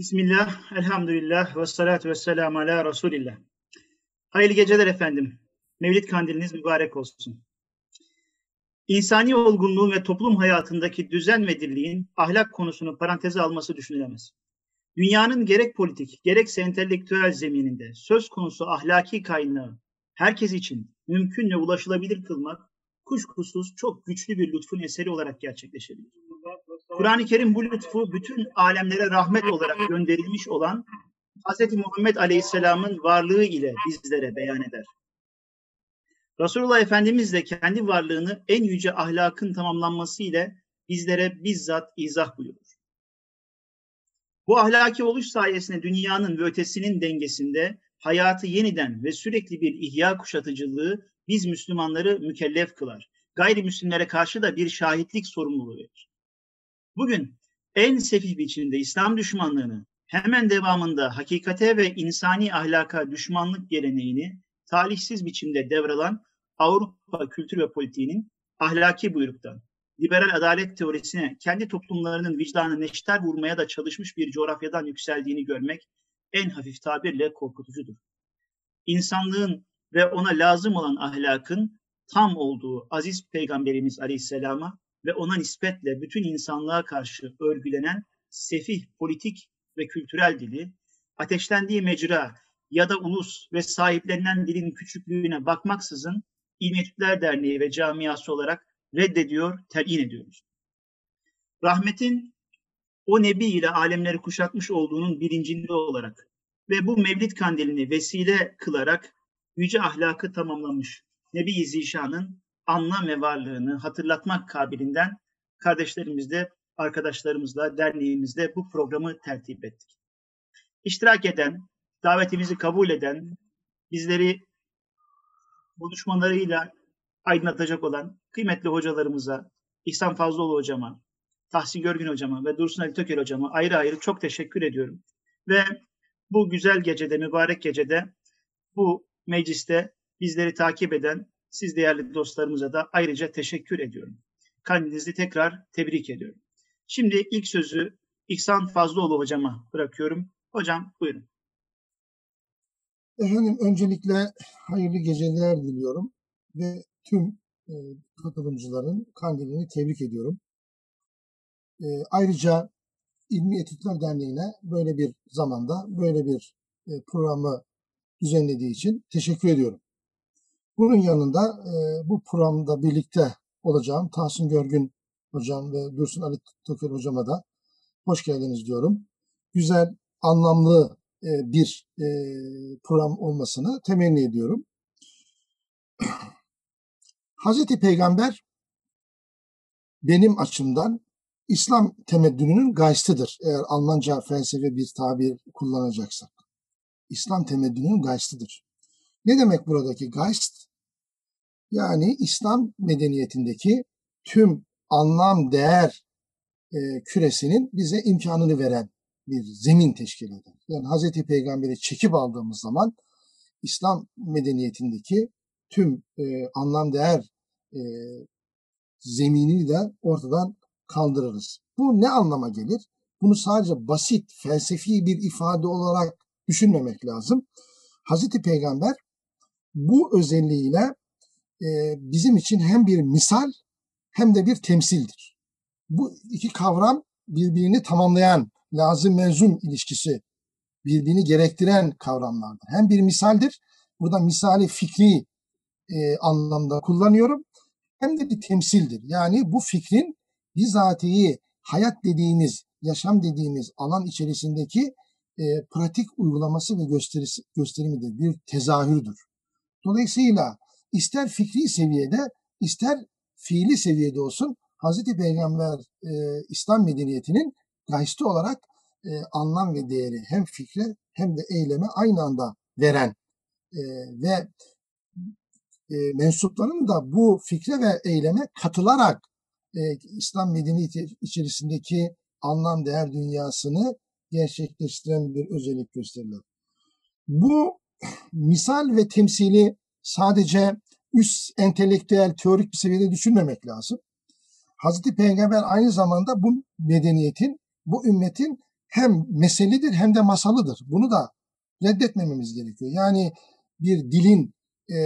Bismillah, elhamdülillah ve salatu ve selamu ala Resulillah. Hayırlı geceler efendim. Mevlid kandiliniz mübarek olsun. İnsani olgunluğun ve toplum hayatındaki düzen ve dirliğin ahlak konusunu paranteze alması düşünülemez. Dünyanın gerek politik, gerekse entelektüel zemininde söz konusu ahlaki kaynağı herkes için mümkün ve ulaşılabilir kılmak kuşkusuz çok güçlü bir lütfun eseri olarak gerçekleşebilir. Kur'an-ı Kerim bu lütfu bütün alemlere rahmet olarak gönderilmiş olan Hz. Muhammed Aleyhisselam'ın varlığı ile bizlere beyan eder. Resulullah Efendimiz de kendi varlığını en yüce ahlakın tamamlanması ile bizlere bizzat izah buyurur. Bu ahlaki oluş sayesinde dünyanın ve ötesinin dengesinde hayatı yeniden ve sürekli bir ihya kuşatıcılığı biz Müslümanları mükellef kılar. Gayrimüslimlere karşı da bir şahitlik sorumluluğu verir. Bugün en sefih biçimde İslam düşmanlığını hemen devamında hakikate ve insani ahlaka düşmanlık geleneğini talihsiz biçimde devralan Avrupa kültür ve politiğinin ahlaki buyruktan, liberal adalet teorisine kendi toplumlarının vicdanı neşter vurmaya da çalışmış bir coğrafyadan yükseldiğini görmek en hafif tabirle korkutucudur. İnsanlığın ve ona lazım olan ahlakın tam olduğu aziz peygamberimiz aleyhisselama ve ona nispetle bütün insanlığa karşı örgülenen sefih politik ve kültürel dili, ateşlendiği mecra ya da ulus ve sahiplenilen dilin küçüklüğüne bakmaksızın İlmetükler Derneği ve camiası olarak reddediyor, telin ediyoruz. Rahmetin o nebi ile alemleri kuşatmış olduğunun bilincinde olarak ve bu mevlid kandilini vesile kılarak yüce ahlakı tamamlamış Nebi Zişan'ın anlam ve varlığını hatırlatmak kabilinden kardeşlerimizle, arkadaşlarımızla, derneğimizle bu programı tertip ettik. İştirak eden, davetimizi kabul eden, bizleri buluşmalarıyla aydınlatacak olan kıymetli hocalarımıza, İhsan Fazlıoğlu hocama, Tahsin Görgün hocama ve Dursun Ali Tökel hocama ayrı ayrı çok teşekkür ediyorum. Ve bu güzel gecede, mübarek gecede bu mecliste bizleri takip eden siz değerli dostlarımıza da ayrıca teşekkür ediyorum. Kandinizi tekrar tebrik ediyorum. Şimdi ilk sözü İhsan Fazlıoğlu hocama bırakıyorum. Hocam buyurun. Efendim öncelikle hayırlı geceler diliyorum ve tüm e, katılımcıların kandilini tebrik ediyorum. E, ayrıca İlmi Etütler Derneği'ne böyle bir zamanda böyle bir e, programı düzenlediği için teşekkür ediyorum. Bunun yanında e, bu programda birlikte olacağım Tahsin Görgün hocam ve Dursun Ali Toker hocama da hoş geldiniz diyorum. Güzel, anlamlı e, bir e, program olmasını temenni ediyorum. Hazreti Peygamber benim açımdan İslam temeddününün gaystıdır. Eğer Almanca felsefe bir tabir kullanacaksak. İslam temeddününün gaystıdır. Ne demek buradaki Geist? Yani İslam medeniyetindeki tüm anlam, değer e, küresinin bize imkanını veren bir zemin teşkil eder. Yani Hazreti Peygamber'i çekip aldığımız zaman İslam medeniyetindeki tüm e, anlam, değer e, zeminini de ortadan kaldırırız. Bu ne anlama gelir? Bunu sadece basit, felsefi bir ifade olarak düşünmemek lazım. Hazreti Peygamber bu özelliğiyle bizim için hem bir misal hem de bir temsildir. Bu iki kavram birbirini tamamlayan lazım menzum ilişkisi birbirini gerektiren kavramlardır. Hem bir misaldir, burada misali fikri e, anlamda kullanıyorum, hem de bir temsildir. Yani bu fikrin bizatihi hayat dediğiniz, yaşam dediğiniz alan içerisindeki e, pratik uygulaması ve gösterisi, gösterimidir, bir tezahürdür. Dolayısıyla ister fikri seviyede, ister fiili seviyede olsun Hz. Peygamber e, İslam medeniyetinin gaysti olarak e, anlam ve değeri hem fikre hem de eyleme aynı anda veren e, ve e, mensupların da bu fikre ve eyleme katılarak e, İslam medeniyeti içerisindeki anlam değer dünyasını gerçekleştiren bir özellik gösterirler. Bu misal ve temsili sadece üst entelektüel teorik bir seviyede düşünmemek lazım. Hazreti Peygamber aynı zamanda bu medeniyetin, bu ümmetin hem meselidir hem de masalıdır. Bunu da reddetmememiz gerekiyor. Yani bir dilin e,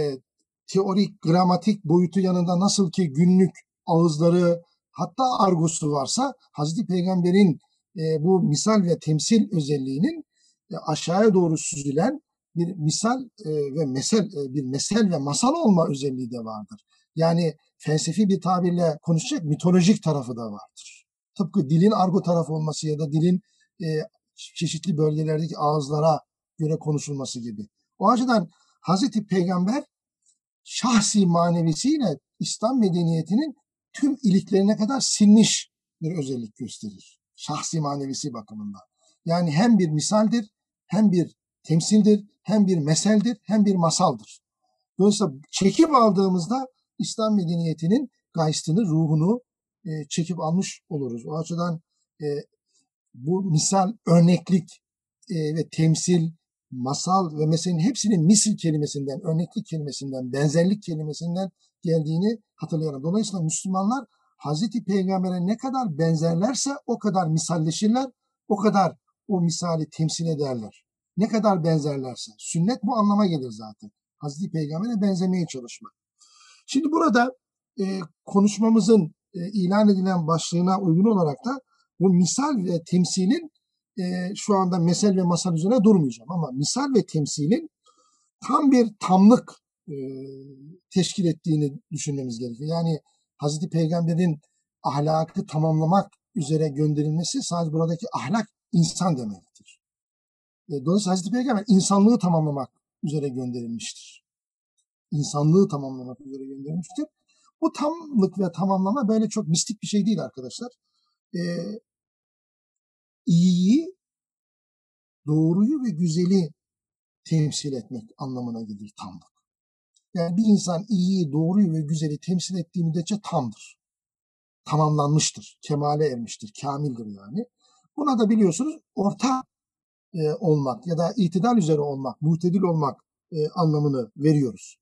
teorik, gramatik boyutu yanında nasıl ki günlük ağızları hatta argosu varsa Hazreti Peygamber'in e, bu misal ve temsil özelliğinin e, aşağıya doğru süzülen bir misal e, ve mesel e, bir mesel ve masal olma özelliği de vardır. Yani felsefi bir tabirle konuşacak mitolojik tarafı da vardır. Tıpkı dilin argo tarafı olması ya da dilin e, çeşitli bölgelerdeki ağızlara göre konuşulması gibi. O açıdan Hazreti Peygamber şahsi manevisiyle İslam medeniyetinin tüm iliklerine kadar sinmiş bir özellik gösterir. Şahsi manevisi bakımından. Yani hem bir misaldir, hem bir temsildir, hem bir meseldir, hem bir masaldır. Dolayısıyla çekip aldığımızda İslam medeniyetinin gaystını, ruhunu e, çekip almış oluruz. O açıdan e, bu misal, örneklik e, ve temsil, masal ve meselenin hepsinin misil kelimesinden, örneklik kelimesinden, benzerlik kelimesinden geldiğini hatırlayalım. Dolayısıyla Müslümanlar Hazreti Peygamber'e ne kadar benzerlerse o kadar misalleşirler, o kadar o misali temsil ederler. Ne kadar benzerlerse. Sünnet bu anlama gelir zaten. Hazreti Peygamber'e benzemeye çalışmak. Şimdi burada e, konuşmamızın e, ilan edilen başlığına uygun olarak da bu misal ve temsilin e, şu anda mesel ve masal üzerine durmayacağım ama misal ve temsilin tam bir tamlık e, teşkil ettiğini düşünmemiz gerekiyor. Yani Hazreti Peygamber'in ahlakı tamamlamak üzere gönderilmesi sadece buradaki ahlak insan demektir. E, dolayısıyla Hazreti Peygamber insanlığı tamamlamak üzere gönderilmiştir. İnsanlığı tamamlamak üzere gönderilmiştir. Bu tamlık ve tamamlama böyle çok mistik bir şey değil arkadaşlar. E, iyiyi, doğruyu ve güzeli temsil etmek anlamına gelir tamlık. Yani bir insan iyiyi, doğruyu ve güzeli temsil ettiği müddetçe tamdır. Tamamlanmıştır, kemale ermiştir, kamildir yani. Buna da biliyorsunuz orta e, olmak ya da itidal üzere olmak, muhtedil olmak e, anlamını veriyoruz.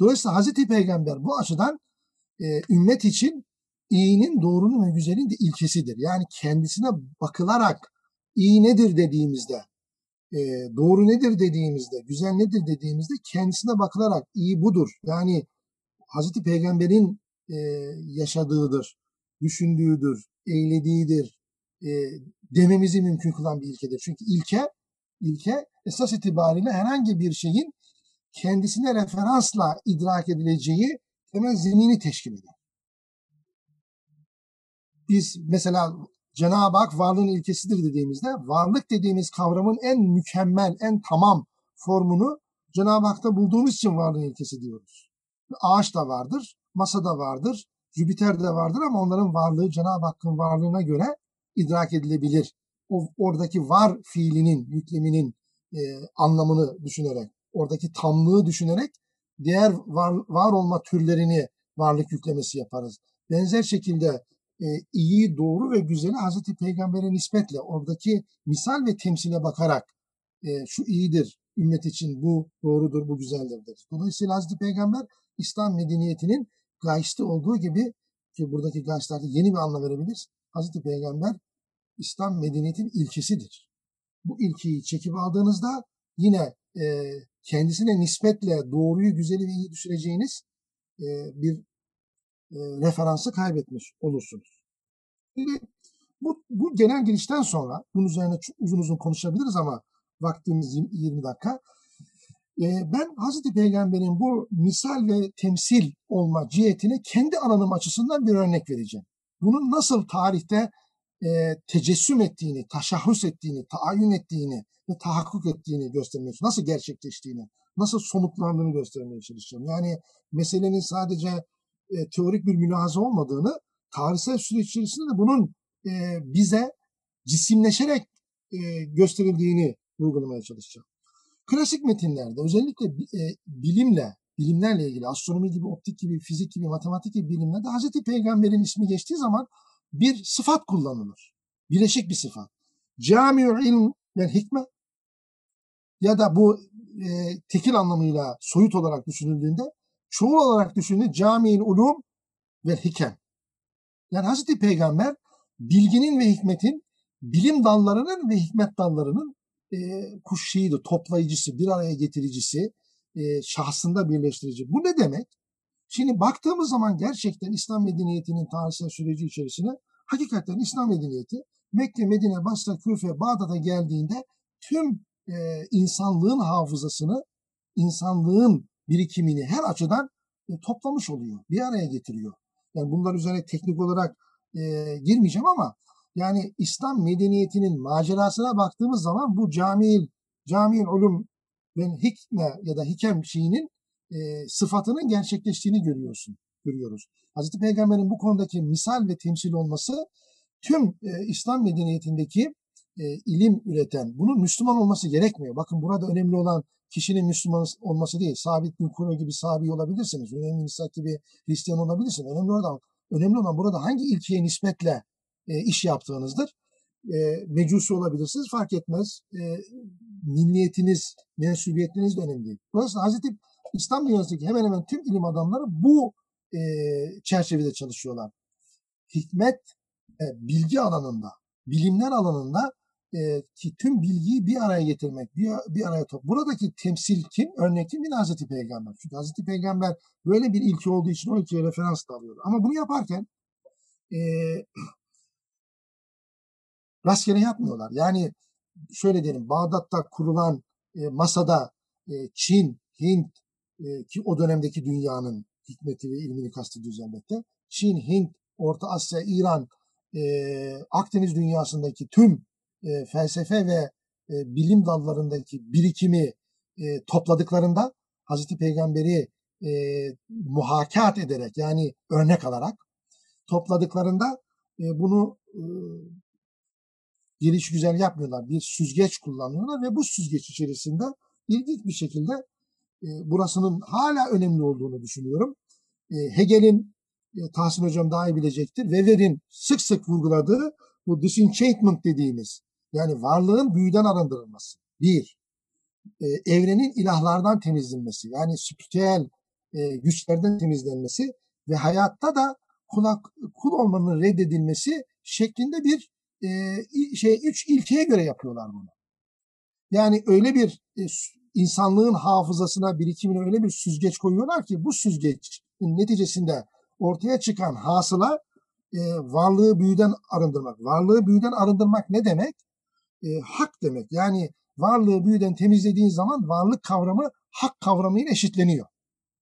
Dolayısıyla Hazreti Peygamber bu açıdan e, ümmet için iyinin, doğrunun ve güzelin de ilkesidir. Yani kendisine bakılarak iyi nedir dediğimizde, e, doğru nedir dediğimizde, güzel nedir dediğimizde kendisine bakılarak iyi budur. Yani Hazreti Peygamber'in e, yaşadığıdır, düşündüğüdür, eylediğidir e, dememizi mümkün kılan bir ilkedir. Çünkü ilke, ilke esas itibariyle herhangi bir şeyin kendisine referansla idrak edileceği temel zemini teşkil eder. Biz mesela Cenab-ı Hak varlığın ilkesidir dediğimizde varlık dediğimiz kavramın en mükemmel, en tamam formunu Cenab-ı Hak'ta bulduğumuz için varlığın ilkesi diyoruz. Ağaç da vardır, masa da vardır, Jüpiter de vardır ama onların varlığı Cenab-ı Hakk'ın varlığına göre idrak edilebilir. O oradaki var fiilinin, yükleminin e, anlamını düşünerek, oradaki tamlığı düşünerek diğer var, var olma türlerini varlık yüklemesi yaparız. Benzer şekilde e, iyi, doğru ve güzeli Hazreti Peygamber'e nispetle oradaki misal ve temsile bakarak e, şu iyidir, ümmet için bu doğrudur, bu güzeldir deriz. Dolayısıyla Hazreti Peygamber İslam medeniyetinin gayşti olduğu gibi ki buradaki gayşlarda yeni bir anlam verebiliriz. Hazreti Peygamber İslam medeniyetinin ilkesidir. Bu ilkiyi çekip aldığınızda yine e, kendisine nispetle doğruyu, güzeli ve iyi düşüreceğiniz e, bir e, referansı kaybetmiş olursunuz. Şimdi bu, bu genel girişten sonra bunun üzerine çok uzun uzun konuşabiliriz ama vaktimiz 20 dakika. E, ben Hazreti Peygamber'in bu misal ve temsil olma cihetine kendi alanım açısından bir örnek vereceğim. Bunun nasıl tarihte e, tecessüm ettiğini, taşahhüs ettiğini, taayyün ettiğini ve tahakkuk ettiğini göstermeye Nasıl gerçekleştiğini, nasıl somutlandığını göstermeye çalışacağım. Yani meselenin sadece e, teorik bir mülahaza olmadığını, tarihsel süreç içerisinde de bunun e, bize cisimleşerek e, gösterildiğini vurgulamaya çalışacağım. Klasik metinlerde özellikle e, bilimle, bilimlerle ilgili astronomi gibi, optik gibi, fizik gibi, matematik gibi bilimlerde Hazreti Peygamber'in ismi geçtiği zaman bir sıfat kullanılır. Bileşik bir sıfat. Camiu ilm ve hikme ya da bu e, tekil anlamıyla soyut olarak düşünüldüğünde çoğul olarak düşündüğünde camiil ulum ve hikem. Yani Hazreti Peygamber bilginin ve hikmetin bilim dallarının ve hikmet dallarının e, kuşşiğidir, toplayıcısı, bir araya getiricisi, e, şahsında birleştirici. Bu ne demek? Şimdi baktığımız zaman gerçekten İslam medeniyetinin tarihsel süreci içerisine hakikaten İslam medeniyeti Mekke, Medine, Basra, Küfe, Bağdat'a geldiğinde tüm e, insanlığın hafızasını, insanlığın birikimini her açıdan e, toplamış oluyor, bir araya getiriyor. Yani bunlar üzerine teknik olarak e, girmeyeceğim ama yani İslam medeniyetinin macerasına baktığımız zaman bu camil, camil ulum ve hikme ya da hikem şeyinin e, sıfatının gerçekleştiğini görüyorsun, görüyoruz. Hazreti Peygamber'in bu konudaki misal ve temsil olması tüm e, İslam medeniyetindeki e, ilim üreten, bunun Müslüman olması gerekmiyor. Bakın burada önemli olan kişinin Müslüman olması değil. Sabit bin Kuro gibi sabi olabilirsiniz. Önemli Nisak gibi Hristiyan olabilirsiniz. Önemli olan, önemli olan burada hangi ilkeye nispetle e, iş yaptığınızdır. E, mecusi olabilirsiniz fark etmez. E, milliyetiniz, mensubiyetiniz de önemli değil. Dolayısıyla Hazreti İslam dünyasındaki hemen hemen tüm ilim adamları bu e, çerçevede çalışıyorlar. Hikmet e, bilgi alanında, bilimler alanında e, ki tüm bilgiyi bir araya getirmek, bir, bir araya top. Buradaki temsil kim? Örnek kim? Yine Hazreti Peygamber. Çünkü Hazreti Peygamber böyle bir ilki olduğu için o ilkiye referans da alıyor. Ama bunu yaparken e, rastgele yapmıyorlar. Yani şöyle diyelim Bağdat'ta kurulan e, masada e, Çin, Hint e, ki o dönemdeki dünyanın hikmeti ve ilmini kastediyoruz elbette. Çin, Hint, Orta Asya, İran, e, Akdeniz dünyasındaki tüm e, felsefe ve e, bilim dallarındaki birikimi e, topladıklarında Hazreti Peygamber'i e, muhakat ederek yani örnek alarak topladıklarında e, bunu e, geliş güzel yapmıyorlar. Bir süzgeç kullanıyorlar ve bu süzgeç içerisinde ilginç bir şekilde burasının hala önemli olduğunu düşünüyorum. E, Hegel'in e, Tahsin Hocam daha iyi bilecektir. Weber'in sık sık vurguladığı bu disenchantment dediğimiz yani varlığın büyüden arındırılması. Bir, e, evrenin ilahlardan temizlenmesi yani spiritüel e, güçlerden temizlenmesi ve hayatta da kulak, kul olmanın reddedilmesi şeklinde bir şey üç ilkeye göre yapıyorlar bunu. Yani öyle bir insanlığın hafızasına, birikimine öyle bir süzgeç koyuyorlar ki bu süzgeç neticesinde ortaya çıkan hasıla e, varlığı büyüden arındırmak. Varlığı büyüden arındırmak ne demek? E, hak demek. Yani varlığı büyüden temizlediğin zaman varlık kavramı hak kavramıyla eşitleniyor.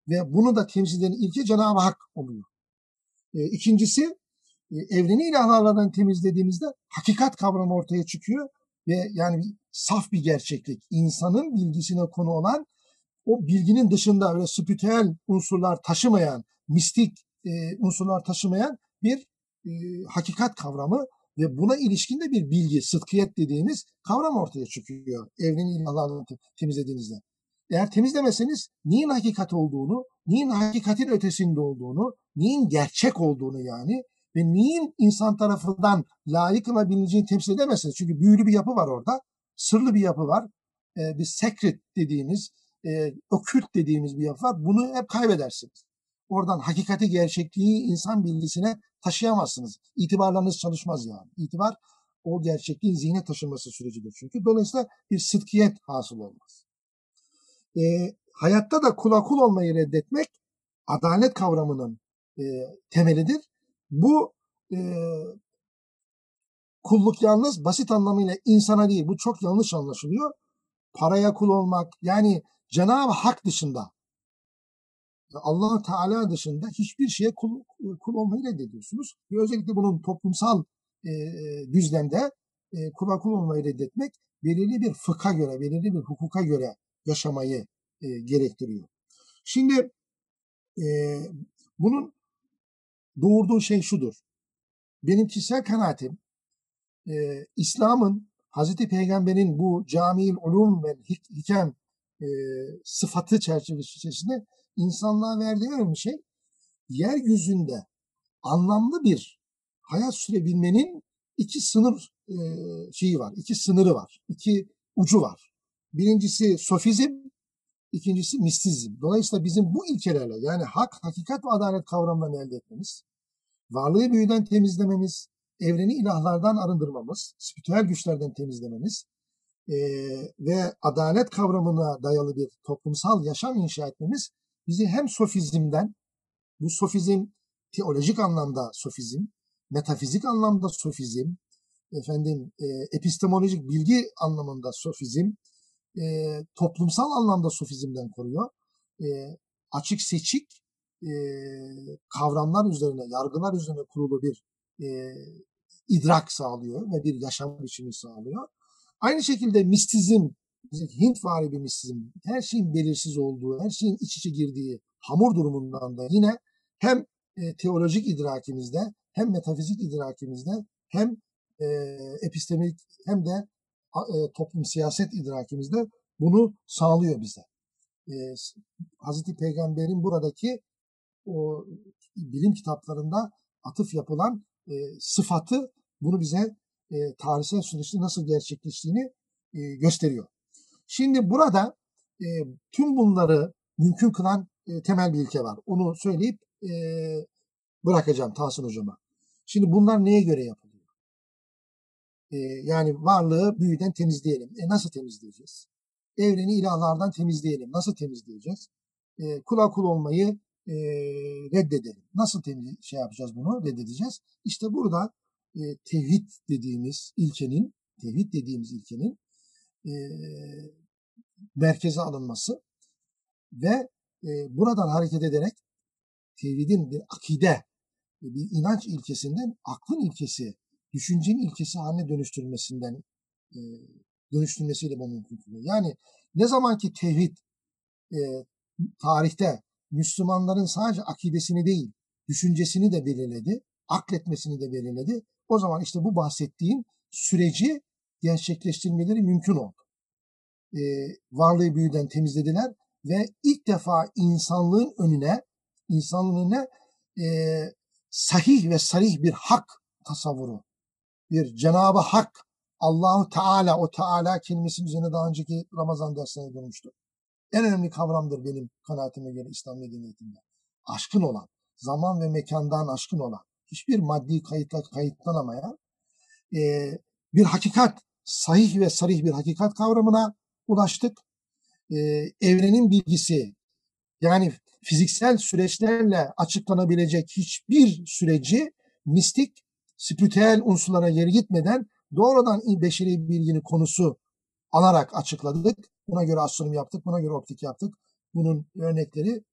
Ve bunu da temsil eden ilki Cenab-ı Hak oluyor. E, ikincisi e, evreni ilahlardan temizlediğimizde hakikat kavramı ortaya çıkıyor ve yani saf bir gerçeklik, insanın bilgisine konu olan o bilginin dışında öyle spiritüel unsurlar taşımayan, mistik e, unsurlar taşımayan bir e, hakikat kavramı ve buna ilişkin de bir bilgi, sıdkiyet dediğimiz kavram ortaya çıkıyor evrenin ilahlardan temizlediğinizde. Eğer temizlemeseniz neyin hakikat olduğunu, neyin hakikatin ötesinde olduğunu, neyin gerçek olduğunu yani ve neyin insan tarafından layık kılabileceğini temsil edemezsiniz. Çünkü büyülü bir yapı var orada. Sırlı bir yapı var. E, bir secret dediğimiz, e, okült dediğimiz bir yapı var. Bunu hep kaybedersiniz. Oradan hakikati, gerçekliği insan bilgisine taşıyamazsınız. İtibarlarınız çalışmaz yani. İtibar o gerçekliğin zihne taşınması sürecidir çünkü. Dolayısıyla bir sıdkiyet hasıl olmaz. E, hayatta da kula kul olmayı reddetmek adalet kavramının e, temelidir bu e, kulluk yalnız basit anlamıyla insana değil. Bu çok yanlış anlaşılıyor. Paraya kul olmak yani Cenab-ı Hak dışında allah Teala dışında hiçbir şeye kul, kul olmayı reddediyorsunuz. Ve özellikle bunun toplumsal e, düzlemde e, kula kul olmayı reddetmek belirli bir fıkha göre, belirli bir hukuka göre yaşamayı e, gerektiriyor. Şimdi e, bunun doğurduğu şey şudur. Benim kişisel kanaatim e, İslam'ın Hazreti Peygamber'in bu camil ulum ve hik- hikem e, sıfatı çerçevesi içerisinde insanlığa verdiği önemli şey yeryüzünde anlamlı bir hayat sürebilmenin iki sınır e, şeyi var, iki sınırı var, iki ucu var. Birincisi sofizm, İkincisi mistizm. Dolayısıyla bizim bu ilkelerle yani hak, hakikat ve adalet kavramlarını elde etmemiz, varlığı büyüden temizlememiz, evreni ilahlardan arındırmamız, spiritüel güçlerden temizlememiz e, ve adalet kavramına dayalı bir toplumsal yaşam inşa etmemiz bizi hem sofizmden, bu sofizm teolojik anlamda sofizm, metafizik anlamda sofizm, efendim e, epistemolojik bilgi anlamında sofizm, e, toplumsal anlamda sofizmden koruyor. E, açık seçik e, kavramlar üzerine, yargılar üzerine kurulu bir e, idrak sağlıyor ve bir yaşam biçimi sağlıyor. Aynı şekilde mistizm, Hint vari bir mistizm, her şeyin belirsiz olduğu, her şeyin iç içe girdiği hamur durumundan da yine hem e, teolojik idrakimizde, hem metafizik idrakimizde, hem e, epistemik hem de e, toplum siyaset idrakimizde bunu sağlıyor bize. E, Hazreti Peygamber'in buradaki o bilim kitaplarında atıf yapılan e, sıfatı bunu bize e, tarihsel süreçte nasıl gerçekleştiğini e, gösteriyor. Şimdi burada e, tüm bunları mümkün kılan e, temel bir ilke var. Onu söyleyip e, bırakacağım Tahsin Hocama. Şimdi bunlar neye göre yapılıyor? E, yani varlığı büyüden temizleyelim. E nasıl temizleyeceğiz? Evreni ilahlardan temizleyelim. Nasıl temizleyeceğiz? E, kula kul olmayı e, reddedelim. Nasıl temiz şey yapacağız bunu? Reddedeceğiz. İşte burada e, tevhid dediğimiz ilkenin, tevhid dediğimiz ilkenin e, merkeze alınması ve e, buradan hareket ederek tevhidin bir akide, bir inanç ilkesinden aklın ilkesi, düşüncenin ilkesi haline dönüştürülmesinden e, dönüştürülmesiyle bu mümkün kılıyor. Yani ne zaman ki tevhid e, tarihte Müslümanların sadece akidesini değil, düşüncesini de belirledi, akletmesini de belirledi. O zaman işte bu bahsettiğim süreci gerçekleştirmeleri mümkün oldu. Ee, varlığı büyüden temizlediler ve ilk defa insanlığın önüne, insanlığın önüne e, sahih ve sarih bir hak tasavvuru, bir Cenab-ı Hak, Allahu Teala, o Teala kelimesinin üzerine daha önceki Ramazan dersine dönmüştü en önemli kavramdır benim kanaatime göre İslam medeniyetinde. Aşkın olan, zaman ve mekandan aşkın olan, hiçbir maddi kayıtla kayıtlanamayan e, bir hakikat, sahih ve sarih bir hakikat kavramına ulaştık. E, evrenin bilgisi, yani fiziksel süreçlerle açıklanabilecek hiçbir süreci mistik, spiritüel unsurlara geri gitmeden doğrudan beşeri bilginin konusu alarak açıkladık. Buna göre astronomi yaptık, buna göre optik yaptık. Bunun örnekleri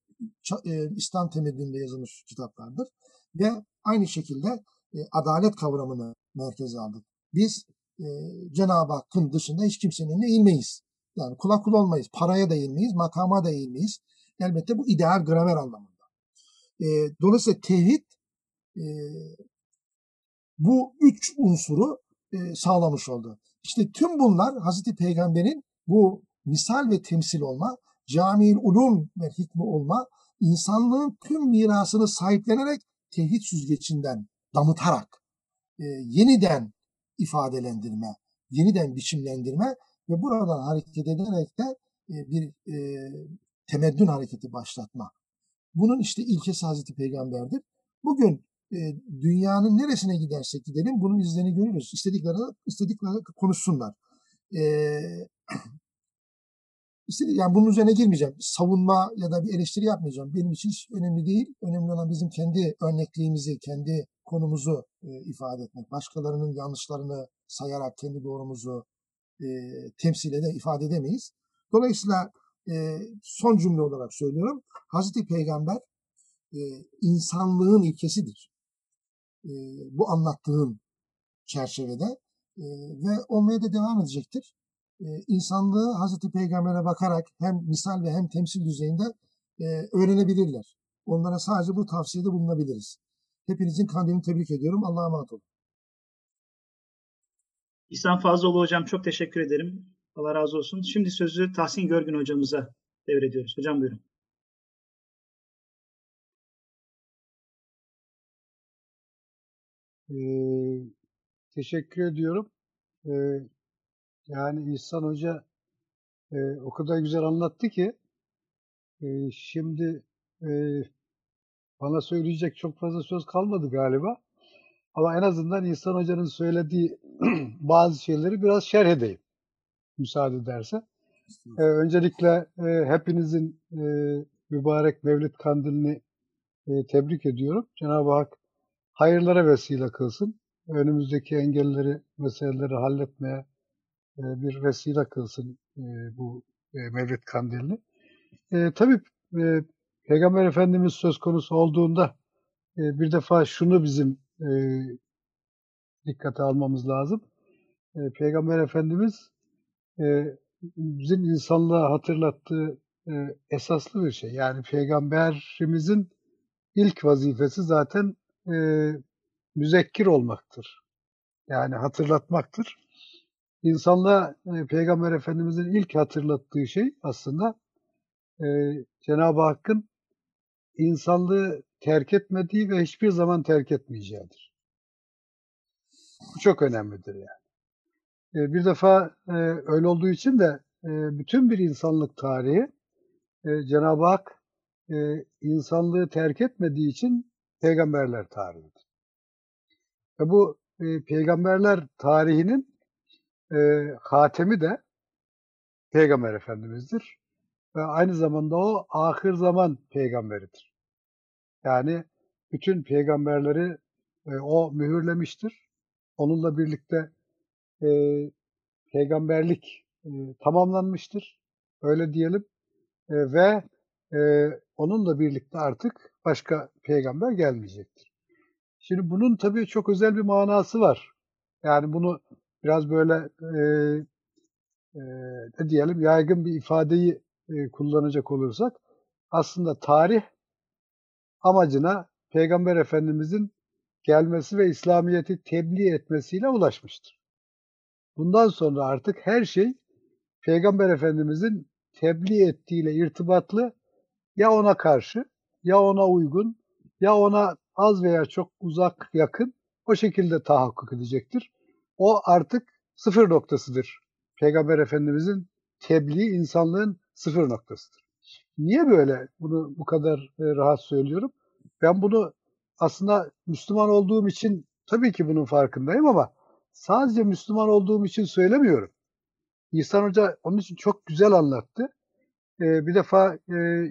e, İslam temelinde yazılmış kitaplardır. Ve aynı şekilde e, adalet kavramını merkeze aldık. Biz e, Cenab-ı Hakk'ın dışında hiç kimsenin önüne eğilmeyiz. Yani kula kul olmayız, paraya da eğilmeyiz, makama da eğilmeyiz. Elbette bu ideal gramer anlamında. dolayısıyla tevhid bu üç unsuru sağlamış oldu. İşte tüm bunlar Hazreti Peygamber'in bu misal ve temsil olma, camil ulum ve hikmi olma, insanlığın tüm mirasını sahiplenerek tevhid süzgecinden damıtarak e, yeniden ifadelendirme, yeniden biçimlendirme ve buradan hareket ederek de e, bir e, temeddün hareketi başlatma. Bunun işte ilkesi Hazreti Peygamber'dir. Bugün e, dünyanın neresine gidersek gidelim bunun izlerini görürüz. İstedikleri, istedikleri konuşsunlar. E, Yani bunun üzerine girmeyeceğim. Savunma ya da bir eleştiri yapmayacağım. Benim için hiç önemli değil. Önemli olan bizim kendi örnekliğimizi, kendi konumuzu e, ifade etmek. Başkalarının yanlışlarını sayarak kendi doğrumuzu e, temsil ede, ifade edemeyiz. Dolayısıyla e, son cümle olarak söylüyorum. Hazreti Peygamber e, insanlığın ilkesidir. E, bu anlattığım çerçevede e, ve olmaya da devam edecektir. E, insanlığı Hazreti Peygamber'e bakarak hem misal ve hem temsil düzeyinde e, öğrenebilirler. Onlara sadece bu tavsiyede bulunabiliriz. Hepinizin kandilini tebrik ediyorum. Allah'a emanet olun. İhsan Fazlıoğlu Hocam çok teşekkür ederim. Allah razı olsun. Şimdi sözü Tahsin Görgün Hocamıza devrediyoruz. Hocam buyurun. Ee, teşekkür ediyorum. Ee, yani İhsan Hoca e, o kadar güzel anlattı ki e, şimdi e, bana söyleyecek çok fazla söz kalmadı galiba. Ama en azından İhsan Hoca'nın söylediği bazı şeyleri biraz şerh edeyim. Müsaade ederse. Ee, öncelikle e, hepinizin e, mübarek Mevlid Kandilini e, tebrik ediyorum. Cenab-ı Hak hayırlara vesile kılsın. Önümüzdeki engelleri, meseleleri halletmeye e, bir vesile kılsın e, bu e, Mevlid Kandilini. E, tabii e, Peygamber Efendimiz söz konusu olduğunda e, bir defa şunu bizim e, dikkate almamız lazım. E, Peygamber Efendimiz e, bizim insanlığa hatırlattığı e, esaslı bir şey. Yani Peygamberimizin ilk vazifesi zaten e, müzekkir olmaktır. Yani hatırlatmaktır. İnsanlığa e, Peygamber Efendimizin ilk hatırlattığı şey aslında e, Cenab-ı Hakk'ın insanlığı terk etmediği ve hiçbir zaman terk etmeyeceğidir. Bu çok önemlidir yani. E, bir defa e, öyle olduğu için de e, bütün bir insanlık tarihi e, Cenab-ı Hak e, insanlığı terk etmediği için peygamberler tarihidir. Ve bu e, peygamberler tarihinin e, hatemi de Peygamber Efendimiz'dir. Ve aynı zamanda o ahir zaman peygamberidir. Yani bütün peygamberleri e, o mühürlemiştir. Onunla birlikte e, peygamberlik e, tamamlanmıştır. Öyle diyelim. E, ve e, onunla birlikte artık başka peygamber gelmeyecektir. Şimdi bunun tabii çok özel bir manası var. Yani bunu biraz böyle e, e, ne diyelim yaygın bir ifadeyi e, kullanacak olursak aslında tarih amacına Peygamber Efendimizin gelmesi ve İslamiyet'i tebliğ etmesiyle ulaşmıştır. Bundan sonra artık her şey Peygamber Efendimizin tebliğ ettiğiyle irtibatlı ya ona karşı ya ona uygun ya ona az veya çok uzak yakın o şekilde tahakkuk edecektir. O artık sıfır noktasıdır. Peygamber Efendimizin tebliğ insanlığın sıfır noktasıdır. Niye böyle bunu bu kadar e, rahat söylüyorum? Ben bunu aslında Müslüman olduğum için tabii ki bunun farkındayım ama sadece Müslüman olduğum için söylemiyorum. İhsan Hoca onun için çok güzel anlattı. Ee, bir defa e,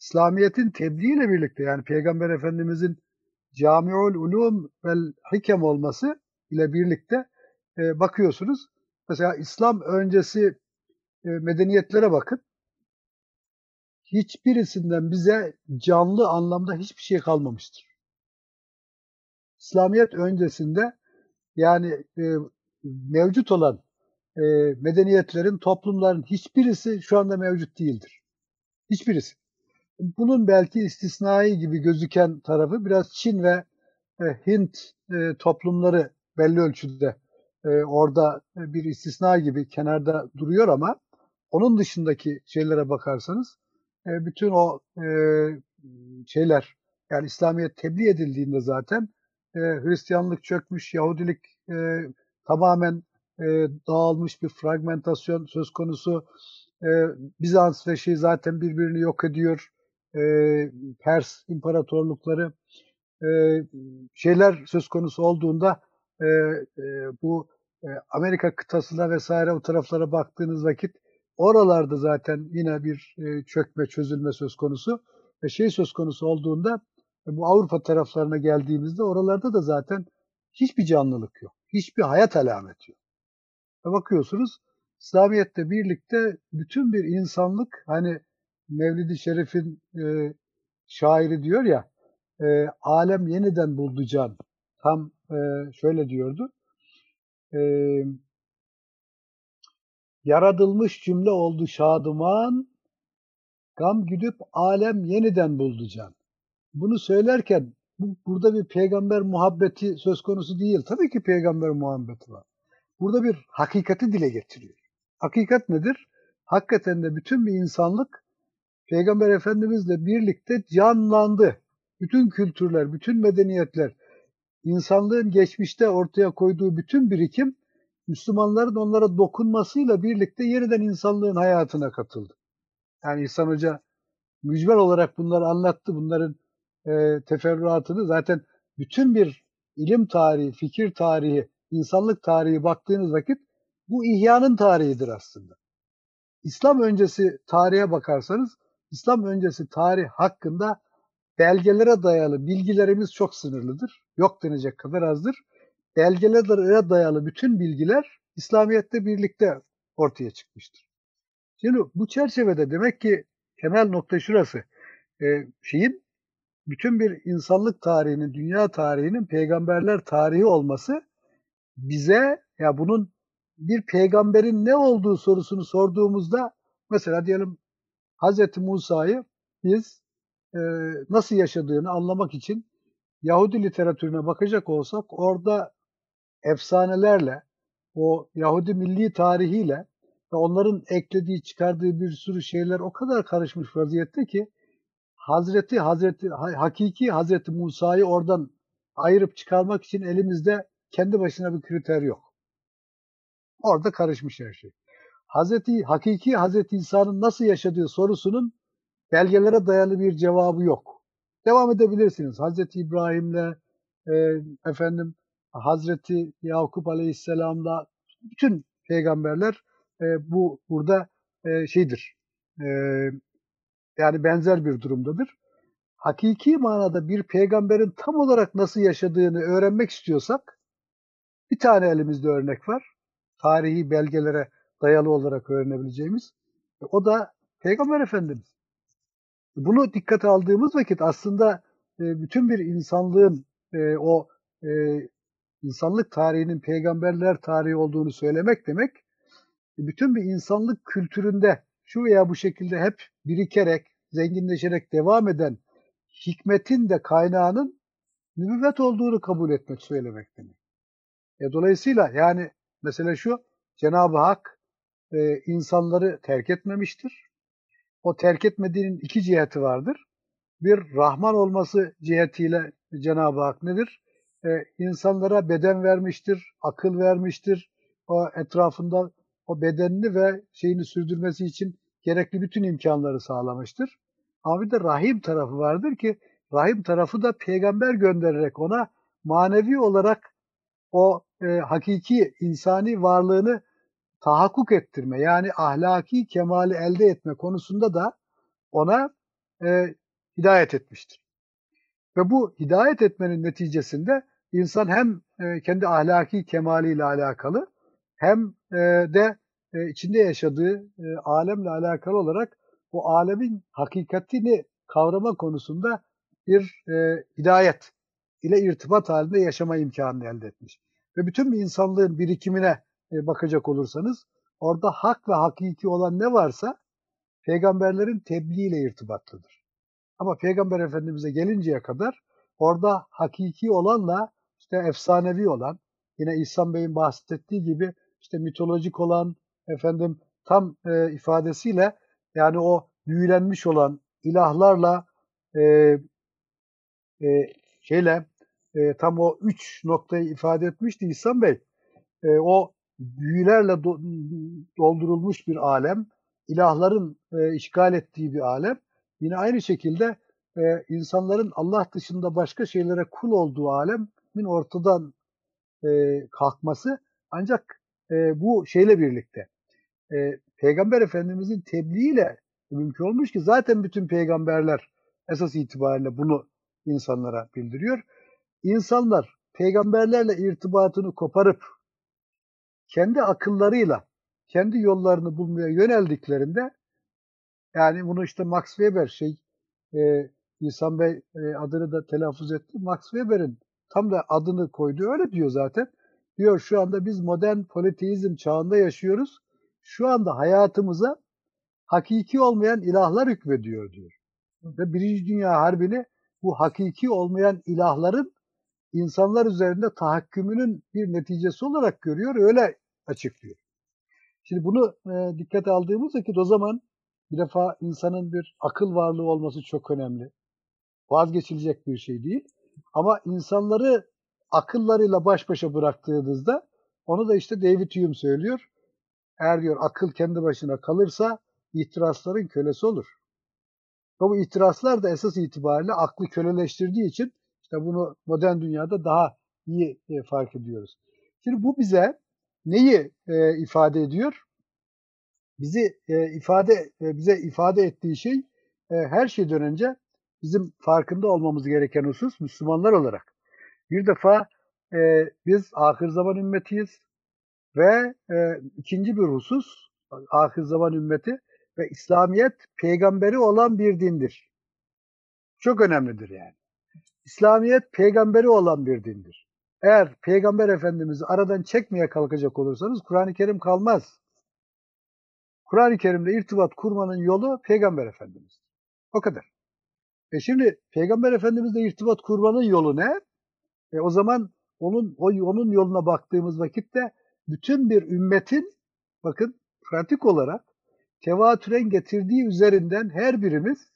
İslamiyet'in tebliğiyle birlikte yani Peygamber Efendimizin Camiul Ulum vel Hikem olması ile birlikte e, bakıyorsunuz. Mesela İslam öncesi e, medeniyetlere bakın. Hiçbirisinden bize canlı anlamda hiçbir şey kalmamıştır. İslamiyet öncesinde yani e, mevcut olan e, medeniyetlerin, toplumların hiçbirisi şu anda mevcut değildir. Hiçbirisi. Bunun belki istisnai gibi gözüken tarafı biraz Çin ve e, Hint e, toplumları belli ölçüde e, orada bir istisna gibi kenarda duruyor ama onun dışındaki şeylere bakarsanız e, bütün o e, şeyler yani İslamiyet tebliğ edildiğinde zaten e, Hristiyanlık çökmüş, Yahudilik e, tamamen e, dağılmış bir fragmentasyon söz konusu. E, Bizans ve şey zaten birbirini yok ediyor. E, Pers imparatorlukları e, şeyler söz konusu olduğunda e, e, bu e, Amerika kıtasına vesaire o taraflara baktığınız vakit oralarda zaten yine bir e, çökme çözülme söz konusu ve şey söz konusu olduğunda e, bu Avrupa taraflarına geldiğimizde oralarda da zaten hiçbir canlılık yok. Hiçbir hayat alameti yok. Ve bakıyorsunuz İslamiyet'te birlikte bütün bir insanlık hani Mevlid-i Şerif'in e, şairi diyor ya e, alem yeniden buldu can. Tam e, şöyle diyordu. E, yaratılmış cümle oldu şadıman, gam güdüp alem yeniden buldu can. Bunu söylerken bu, burada bir peygamber muhabbeti söz konusu değil. Tabii ki peygamber muhabbeti var. Burada bir hakikati dile getiriyor. Hakikat nedir? Hakikaten de bütün bir insanlık Peygamber Efendimizle birlikte canlandı. Bütün kültürler, bütün medeniyetler, insanlığın geçmişte ortaya koyduğu bütün birikim Müslümanların onlara dokunmasıyla birlikte yeniden insanlığın hayatına katıldı. Yani İhsan Hoca mücbel olarak bunları anlattı. Bunların e, teferruatını zaten bütün bir ilim tarihi, fikir tarihi, insanlık tarihi baktığınız vakit bu ihyanın tarihidir aslında. İslam öncesi tarihe bakarsanız İslam öncesi tarih hakkında belgelere dayalı bilgilerimiz çok sınırlıdır. Yok denecek kadar azdır. Belgelere dayalı bütün bilgiler İslamiyet'te birlikte ortaya çıkmıştır. Şimdi bu çerçevede demek ki temel nokta şurası. Ee, şeyin bütün bir insanlık tarihinin, dünya tarihinin peygamberler tarihi olması bize ya bunun bir peygamberin ne olduğu sorusunu sorduğumuzda mesela diyelim Hz. Musa'yı biz e, nasıl yaşadığını anlamak için Yahudi literatürüne bakacak olsak orada efsanelerle, o Yahudi milli tarihiyle ve onların eklediği, çıkardığı bir sürü şeyler o kadar karışmış vaziyette ki Hazreti Hazreti hakiki Hazreti Musa'yı oradan ayırıp çıkarmak için elimizde kendi başına bir kriter yok. Orada karışmış her şey. Hazreti hakiki Hazreti İsa'nın nasıl yaşadığı sorusunun belgelere dayalı bir cevabı yok. Devam edebilirsiniz. Hazreti İbrahim'le e, efendim Hazreti Yakup Aleyhisselam'la bütün peygamberler e, bu burada e, şeydir. E, yani benzer bir durumdadır. Hakiki manada bir peygamberin tam olarak nasıl yaşadığını öğrenmek istiyorsak bir tane elimizde örnek var. Tarihi belgelere dayalı olarak öğrenebileceğimiz. O da Peygamber Efendimiz. Bunu dikkate aldığımız vakit aslında e, bütün bir insanlığın e, o e, insanlık tarihinin peygamberler tarihi olduğunu söylemek demek, bütün bir insanlık kültüründe şu veya bu şekilde hep birikerek, zenginleşerek devam eden hikmetin de kaynağının nübüvvet olduğunu kabul etmek söylemek demek. E, dolayısıyla yani mesela şu Cenab-ı Hak e, insanları terk etmemiştir. O terk etmediğinin iki ciheti vardır. Bir Rahman olması cihetiyle Cenab-ı Hak nedir? E, insanlara beden vermiştir, akıl vermiştir. O etrafında o bedenini ve şeyini sürdürmesi için gerekli bütün imkanları sağlamıştır. Ama bir de rahim tarafı vardır ki rahim tarafı da peygamber göndererek ona manevi olarak o e, hakiki insani varlığını tahakkuk ettirme yani ahlaki kemali elde etme konusunda da ona e, hidayet etmiştir. Ve bu hidayet etmenin neticesinde insan hem e, kendi ahlaki kemaliyle alakalı hem e, de e, içinde yaşadığı e, alemle alakalı olarak bu alemin hakikatini kavrama konusunda bir e, hidayet ile irtibat halinde yaşama imkanını elde etmiş. Ve bütün insanlığın birikimine bakacak olursanız orada hak ve hakiki olan ne varsa peygamberlerin tebliğ ile irtibatlıdır. Ama peygamber efendimize gelinceye kadar orada hakiki olanla işte efsanevi olan yine İhsan Bey'in bahsettiği gibi işte mitolojik olan efendim tam e, ifadesiyle yani o büyülenmiş olan ilahlarla e, e, şeyle e, tam o üç noktayı ifade etmişti İhsan Bey. E, o büyülerle do, doldurulmuş bir alem, ilahların e, işgal ettiği bir alem. Yine aynı şekilde e, insanların Allah dışında başka şeylere kul olduğu alemin ortadan e, kalkması ancak e, bu şeyle birlikte e, Peygamber Efendimizin tebliğiyle mümkün olmuş ki zaten bütün peygamberler esas itibariyle bunu insanlara bildiriyor. İnsanlar peygamberlerle irtibatını koparıp kendi akıllarıyla kendi yollarını bulmaya yöneldiklerinde yani bunu işte Max Weber şey e, İhsan Bey e, adını da telaffuz etti. Max Weber'in tam da adını koydu öyle diyor zaten. Diyor şu anda biz modern politeizm çağında yaşıyoruz. Şu anda hayatımıza hakiki olmayan ilahlar hükmediyor diyor. Ve Birinci Dünya Harbi'ni bu hakiki olmayan ilahların insanlar üzerinde tahakkümünün bir neticesi olarak görüyor, öyle açıklıyor. Şimdi bunu e, dikkate aldığımız vakit o zaman bir defa insanın bir akıl varlığı olması çok önemli. Vazgeçilecek bir şey değil. Ama insanları akıllarıyla baş başa bıraktığınızda onu da işte David Hume söylüyor. Eğer diyor akıl kendi başına kalırsa ihtirasların kölesi olur. Ve bu ihtiraslar da esas itibariyle aklı köleleştirdiği için işte bunu modern dünyada daha iyi e, fark ediyoruz. Şimdi bu bize neyi e, ifade ediyor? Bizi e, ifade e, bize ifade ettiği şey e, her şeyden önce bizim farkında olmamız gereken husus Müslümanlar olarak. Bir defa e, biz ahir zaman ümmetiyiz ve e, ikinci bir husus ahir zaman ümmeti ve İslamiyet peygamberi olan bir dindir. Çok önemlidir yani. İslamiyet peygamberi olan bir dindir. Eğer peygamber efendimizi aradan çekmeye kalkacak olursanız Kur'an-ı Kerim kalmaz. Kur'an-ı Kerim'de irtibat kurmanın yolu peygamber efendimiz. O kadar. E şimdi peygamber efendimizle irtibat kurmanın yolu ne? E o zaman onun o onun yoluna baktığımız vakitte bütün bir ümmetin bakın pratik olarak tevatüren getirdiği üzerinden her birimiz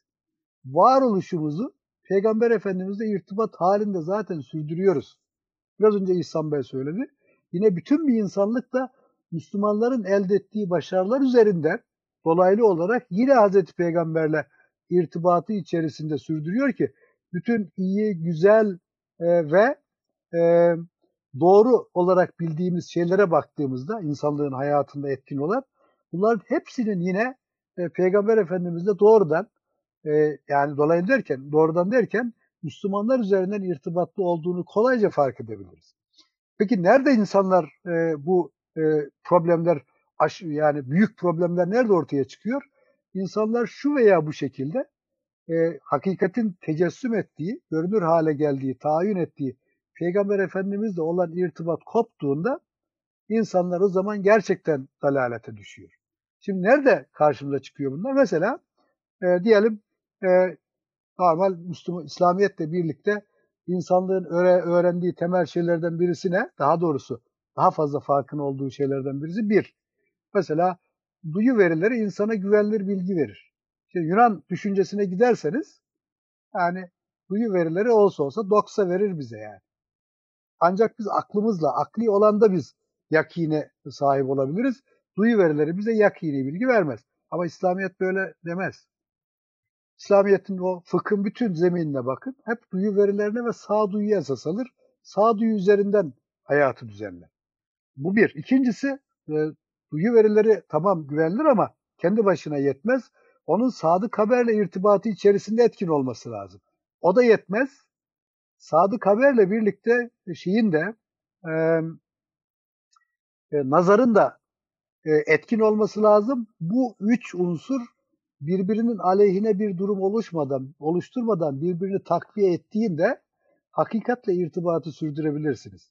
varoluşumuzu Peygamber Efendimizle irtibat halinde zaten sürdürüyoruz. Biraz önce İhsan Bey söyledi. Yine bütün bir insanlık da Müslümanların elde ettiği başarılar üzerinden dolaylı olarak yine Hazreti Peygamberle irtibatı içerisinde sürdürüyor ki bütün iyi, güzel e, ve e, doğru olarak bildiğimiz şeylere baktığımızda insanlığın hayatında etkin olan bunların hepsinin yine e, Peygamber Efendimizle doğrudan e, yani dolaylı derken doğrudan derken Müslümanlar üzerinden irtibatlı olduğunu kolayca fark edebiliriz. Peki nerede insanlar e, bu e, problemler aş, yani büyük problemler nerede ortaya çıkıyor? İnsanlar şu veya bu şekilde e, hakikatin tecessüm ettiği, görünür hale geldiği, tayin ettiği Peygamber Efendimizle olan irtibat koptuğunda insanlar o zaman gerçekten dalalete düşüyor. Şimdi nerede karşımıza çıkıyor bunlar? Mesela e, diyelim e, normal Müslüman, İslamiyetle birlikte insanlığın öğre, öğrendiği temel şeylerden birisi ne? Daha doğrusu daha fazla farkın olduğu şeylerden birisi bir. Mesela duyu verileri insana güvenilir bilgi verir. İşte Yunan düşüncesine giderseniz yani duyu verileri olsa olsa doksa verir bize yani. Ancak biz aklımızla, akli olan da biz yakine sahip olabiliriz. Duyu verileri bize yakini bilgi vermez. Ama İslamiyet böyle demez. İslamiyet'in o fıkhın bütün zeminine bakın. Hep duyu verilerine ve sağduyuya esas alır. Sağduyu üzerinden hayatı düzenler. Bu bir. İkincisi e, duyu verileri tamam güvenilir ama kendi başına yetmez. Onun sadık haberle irtibatı içerisinde etkin olması lazım. O da yetmez. Sadık haberle birlikte şeyin de e, e, nazarın da e, etkin olması lazım. Bu üç unsur birbirinin aleyhine bir durum oluşmadan, oluşturmadan birbirini takviye ettiğinde hakikatle irtibatı sürdürebilirsiniz.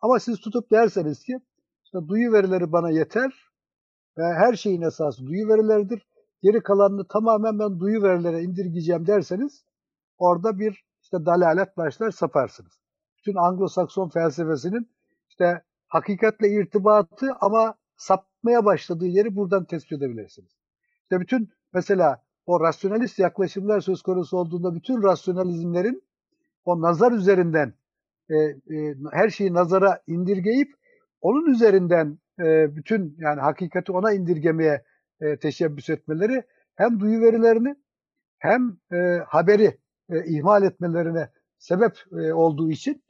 Ama siz tutup derseniz ki işte duyu verileri bana yeter ve her şeyin esası duyu verileridir. Geri kalanını tamamen ben duyu verilere indirgeyeceğim derseniz orada bir işte dalalet başlar saparsınız. Bütün Anglo-Sakson felsefesinin işte hakikatle irtibatı ama sapmaya başladığı yeri buradan tespit edebilirsiniz. İşte bütün mesela o rasyonalist yaklaşımlar söz konusu olduğunda bütün rasyonalizmlerin o nazar üzerinden e, e, her şeyi nazara indirgeyip onun üzerinden e, bütün yani hakikati ona indirgemeye e, teşebbüs etmeleri hem duyu verilerini hem e, haberi e, ihmal etmelerine sebep e, olduğu için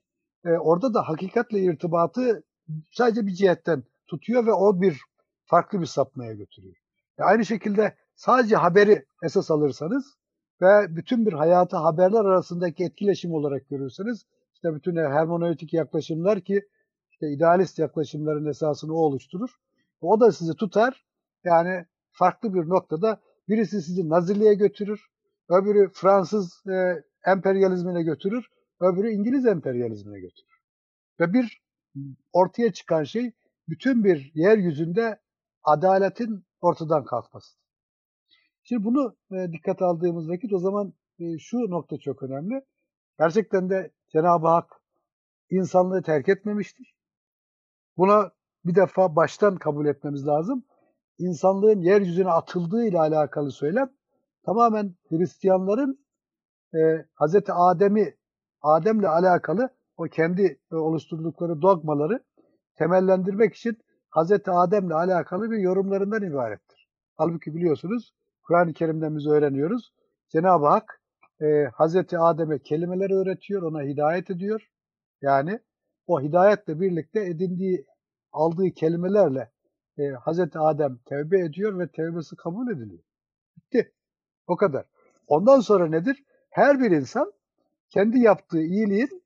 e, orada da hakikatle irtibatı sadece bir cihetten tutuyor ve o bir farklı bir sapmaya götürüyor. E, aynı şekilde sadece haberi esas alırsanız ve bütün bir hayatı haberler arasındaki etkileşim olarak görürseniz işte bütün hermeneutik yaklaşımlar ki işte idealist yaklaşımların esasını o oluşturur. O da sizi tutar. Yani farklı bir noktada birisi sizi Nazirliğe götürür, öbürü Fransız e, emperyalizmine götürür, öbürü İngiliz emperyalizmine götürür. Ve bir ortaya çıkan şey bütün bir yeryüzünde adaletin ortadan kalkması. Şimdi bunu e, dikkat aldığımız vakit o zaman e, şu nokta çok önemli. Gerçekten de Cenab-ı Hak insanlığı terk etmemiştir. Buna bir defa baştan kabul etmemiz lazım. İnsanlığın yeryüzüne atıldığı ile alakalı söylem tamamen Hristiyanların e, Hz. Adem'i Adem'le alakalı o kendi e, oluşturdukları dogmaları temellendirmek için Hz. Adem'le alakalı bir yorumlarından ibarettir. Halbuki biliyorsunuz Kur'an-ı Kerim'den biz öğreniyoruz. Cenab-ı Hak e, Hz. Adem'e kelimeler öğretiyor, ona hidayet ediyor. Yani o hidayetle birlikte edindiği, aldığı kelimelerle e, Hazreti Adem tevbe ediyor ve tevbesi kabul ediliyor. Bitti. O kadar. Ondan sonra nedir? Her bir insan kendi yaptığı iyiliğin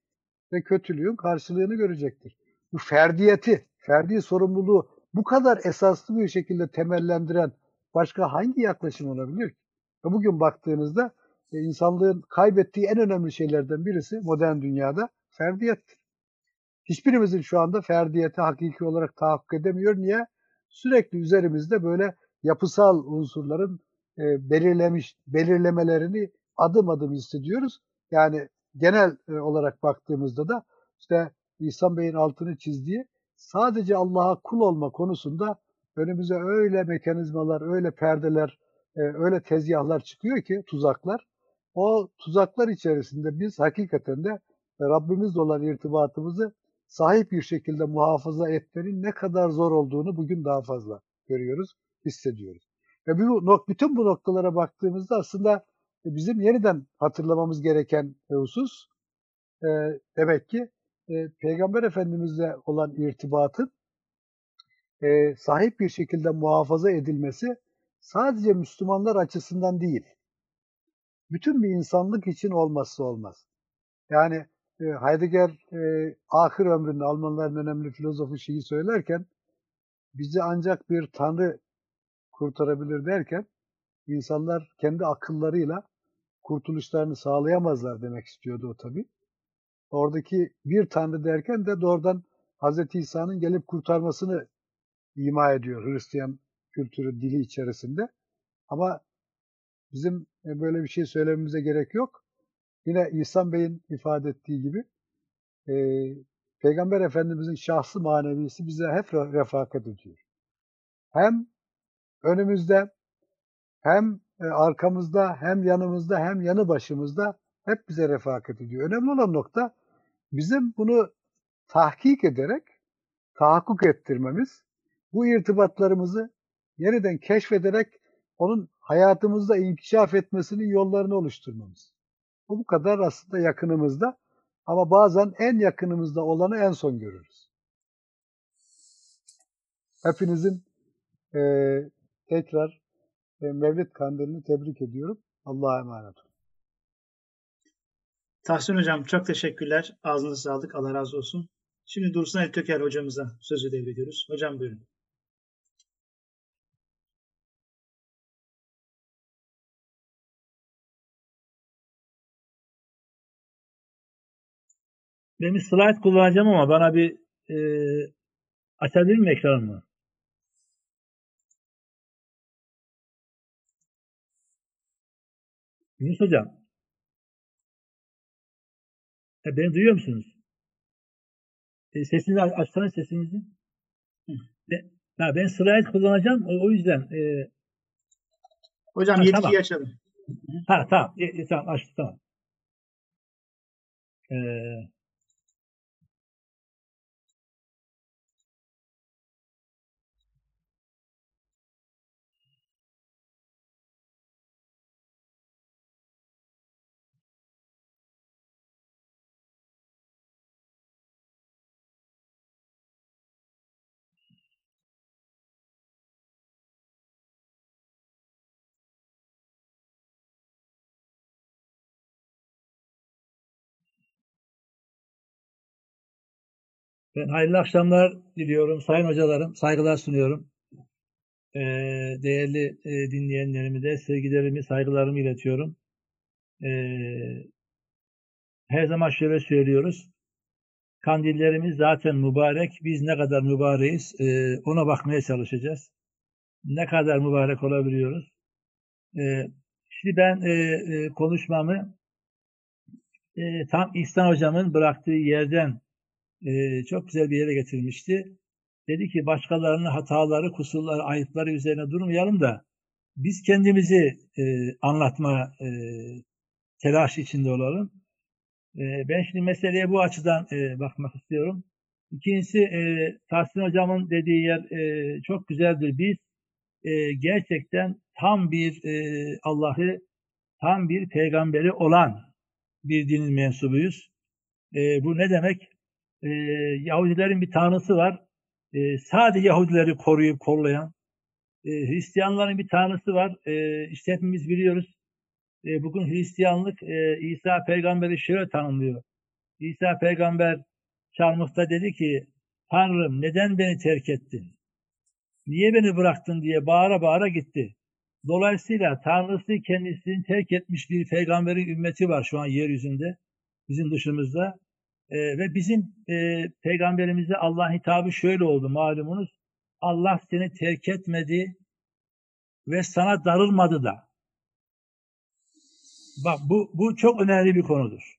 ve kötülüğün karşılığını görecektir. Bu ferdiyeti, ferdi sorumluluğu bu kadar esaslı bir şekilde temellendiren başka hangi yaklaşım olabilir ki? Bugün baktığınızda e, insanlığın kaybettiği en önemli şeylerden birisi modern dünyada ferdiyettir. Hiçbirimizin şu anda ferdiyeti hakiki olarak tahakkuk edemiyor. Niye? Sürekli üzerimizde böyle yapısal unsurların e, belirlemiş belirlemelerini adım adım hissediyoruz. Yani genel e, olarak baktığımızda da işte İhsan Bey'in altını çizdiği sadece Allah'a kul olma konusunda önümüze öyle mekanizmalar, öyle perdeler, e, öyle tezgahlar çıkıyor ki tuzaklar. O tuzaklar içerisinde biz hakikaten de Rabbimizle olan irtibatımızı sahip bir şekilde muhafaza etmenin ne kadar zor olduğunu bugün daha fazla görüyoruz, hissediyoruz. Ve bu, bütün bu noktalara baktığımızda aslında bizim yeniden hatırlamamız gereken husus e, demek ki e, Peygamber Efendimizle olan irtibatın e, sahip bir şekilde muhafaza edilmesi sadece Müslümanlar açısından değil, bütün bir insanlık için olmazsa olmaz. Yani e, Heidegger e, ahir ömründe Almanların önemli filozofu şeyi söylerken bizi ancak bir tanrı kurtarabilir derken insanlar kendi akıllarıyla kurtuluşlarını sağlayamazlar demek istiyordu o tabi. Oradaki bir tanrı derken de doğrudan Hz. İsa'nın gelip kurtarmasını ima ediyor Hristiyan kültürü dili içerisinde. Ama bizim e, böyle bir şey söylememize gerek yok. Yine İhsan Bey'in ifade ettiği gibi e, Peygamber Efendimizin şahsı manevisi bize hep refakat ediyor. Hem önümüzde hem e, arkamızda hem yanımızda hem yanı başımızda hep bize refakat ediyor. Önemli olan nokta bizim bunu tahkik ederek tahakkuk ettirmemiz, bu irtibatlarımızı yeniden keşfederek onun hayatımızda inkişaf etmesinin yollarını oluşturmamız. Bu bu kadar aslında yakınımızda ama bazen en yakınımızda olanı en son görürüz. Hepinizin e, tekrar e, Mevlid Kandilini tebrik ediyorum. Allah'a emanet olun. Tahsin Hocam çok teşekkürler. Ağzınıza sağlık. Allah razı olsun. Şimdi Dursun El Köker hocamıza sözü devrediyoruz. Hocam buyurun. Ben bir slide kullanacağım ama bana bir e, açabilir mi ekranımı? Yunus Hocam. E, beni duyuyor musunuz? E, sesinizi açsana sesinizi. Ben, ha, ben slide kullanacağım. O, o yüzden. E, Hocam ha, yetkiyi tamam. açalım. Ha tamam. E, e, tamam açtım tamam. Eee Ben hayırlı akşamlar diliyorum. Sayın hocalarım, saygılar sunuyorum. Ee, değerli e, dinleyenlerime de sevgilerimi, saygılarımı iletiyorum. Ee, her zaman şöyle söylüyoruz. Kandillerimiz zaten mübarek. Biz ne kadar mübareğiz e, ona bakmaya çalışacağız. Ne kadar mübarek olabiliyoruz. E, şimdi ben e, e, konuşmamı e, tam İhsan Hocam'ın bıraktığı yerden e, çok güzel bir yere getirmişti. Dedi ki başkalarının hataları, kusurları, ayıpları üzerine durmayalım da biz kendimizi e, anlatma e, telaş içinde olalım. E, ben şimdi meseleye bu açıdan e, bakmak istiyorum. İkincisi e, Tahsin Hocam'ın dediği yer e, çok güzeldir. Biz e, gerçekten tam bir e, Allah'ı, tam bir peygamberi olan bir dinin mensubuyuz. E, bu ne demek? E, Yahudilerin bir tanrısı var. E, sadece Yahudileri koruyup kollayan. E, Hristiyanların bir tanrısı var. E, işte hepimiz biliyoruz. E, bugün Hristiyanlık e, İsa peygamberi şöyle tanımlıyor. İsa peygamber Çarmıh'ta dedi ki Tanrım neden beni terk ettin? Niye beni bıraktın diye bağıra bağıra gitti. Dolayısıyla Tanrısı kendisini terk etmiş bir peygamberin ümmeti var şu an yeryüzünde, bizim dışımızda. E, ve bizim e, peygamberimize Allah hitabı şöyle oldu malumunuz. Allah seni terk etmedi ve sana darılmadı da. Bak bu, bu çok önemli bir konudur.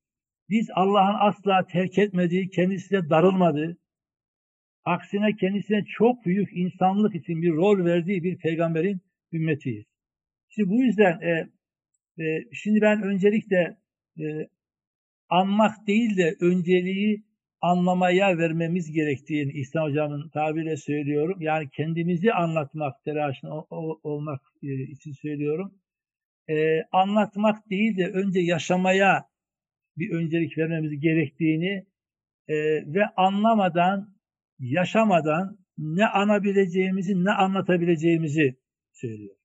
Biz Allah'ın asla terk etmediği, kendisine darılmadığı, aksine kendisine çok büyük insanlık için bir rol verdiği bir peygamberin ümmetiyiz. Şimdi bu yüzden e, e, şimdi ben öncelikle e, anmak değil de önceliği anlamaya vermemiz gerektiğini İhsan Hocam'ın tabiriyle söylüyorum. Yani kendimizi anlatmak telaşında olmak e, için söylüyorum. Ee, anlatmak değil de önce yaşamaya bir öncelik vermemiz gerektiğini e, ve anlamadan, yaşamadan ne anabileceğimizi, ne anlatabileceğimizi söylüyor.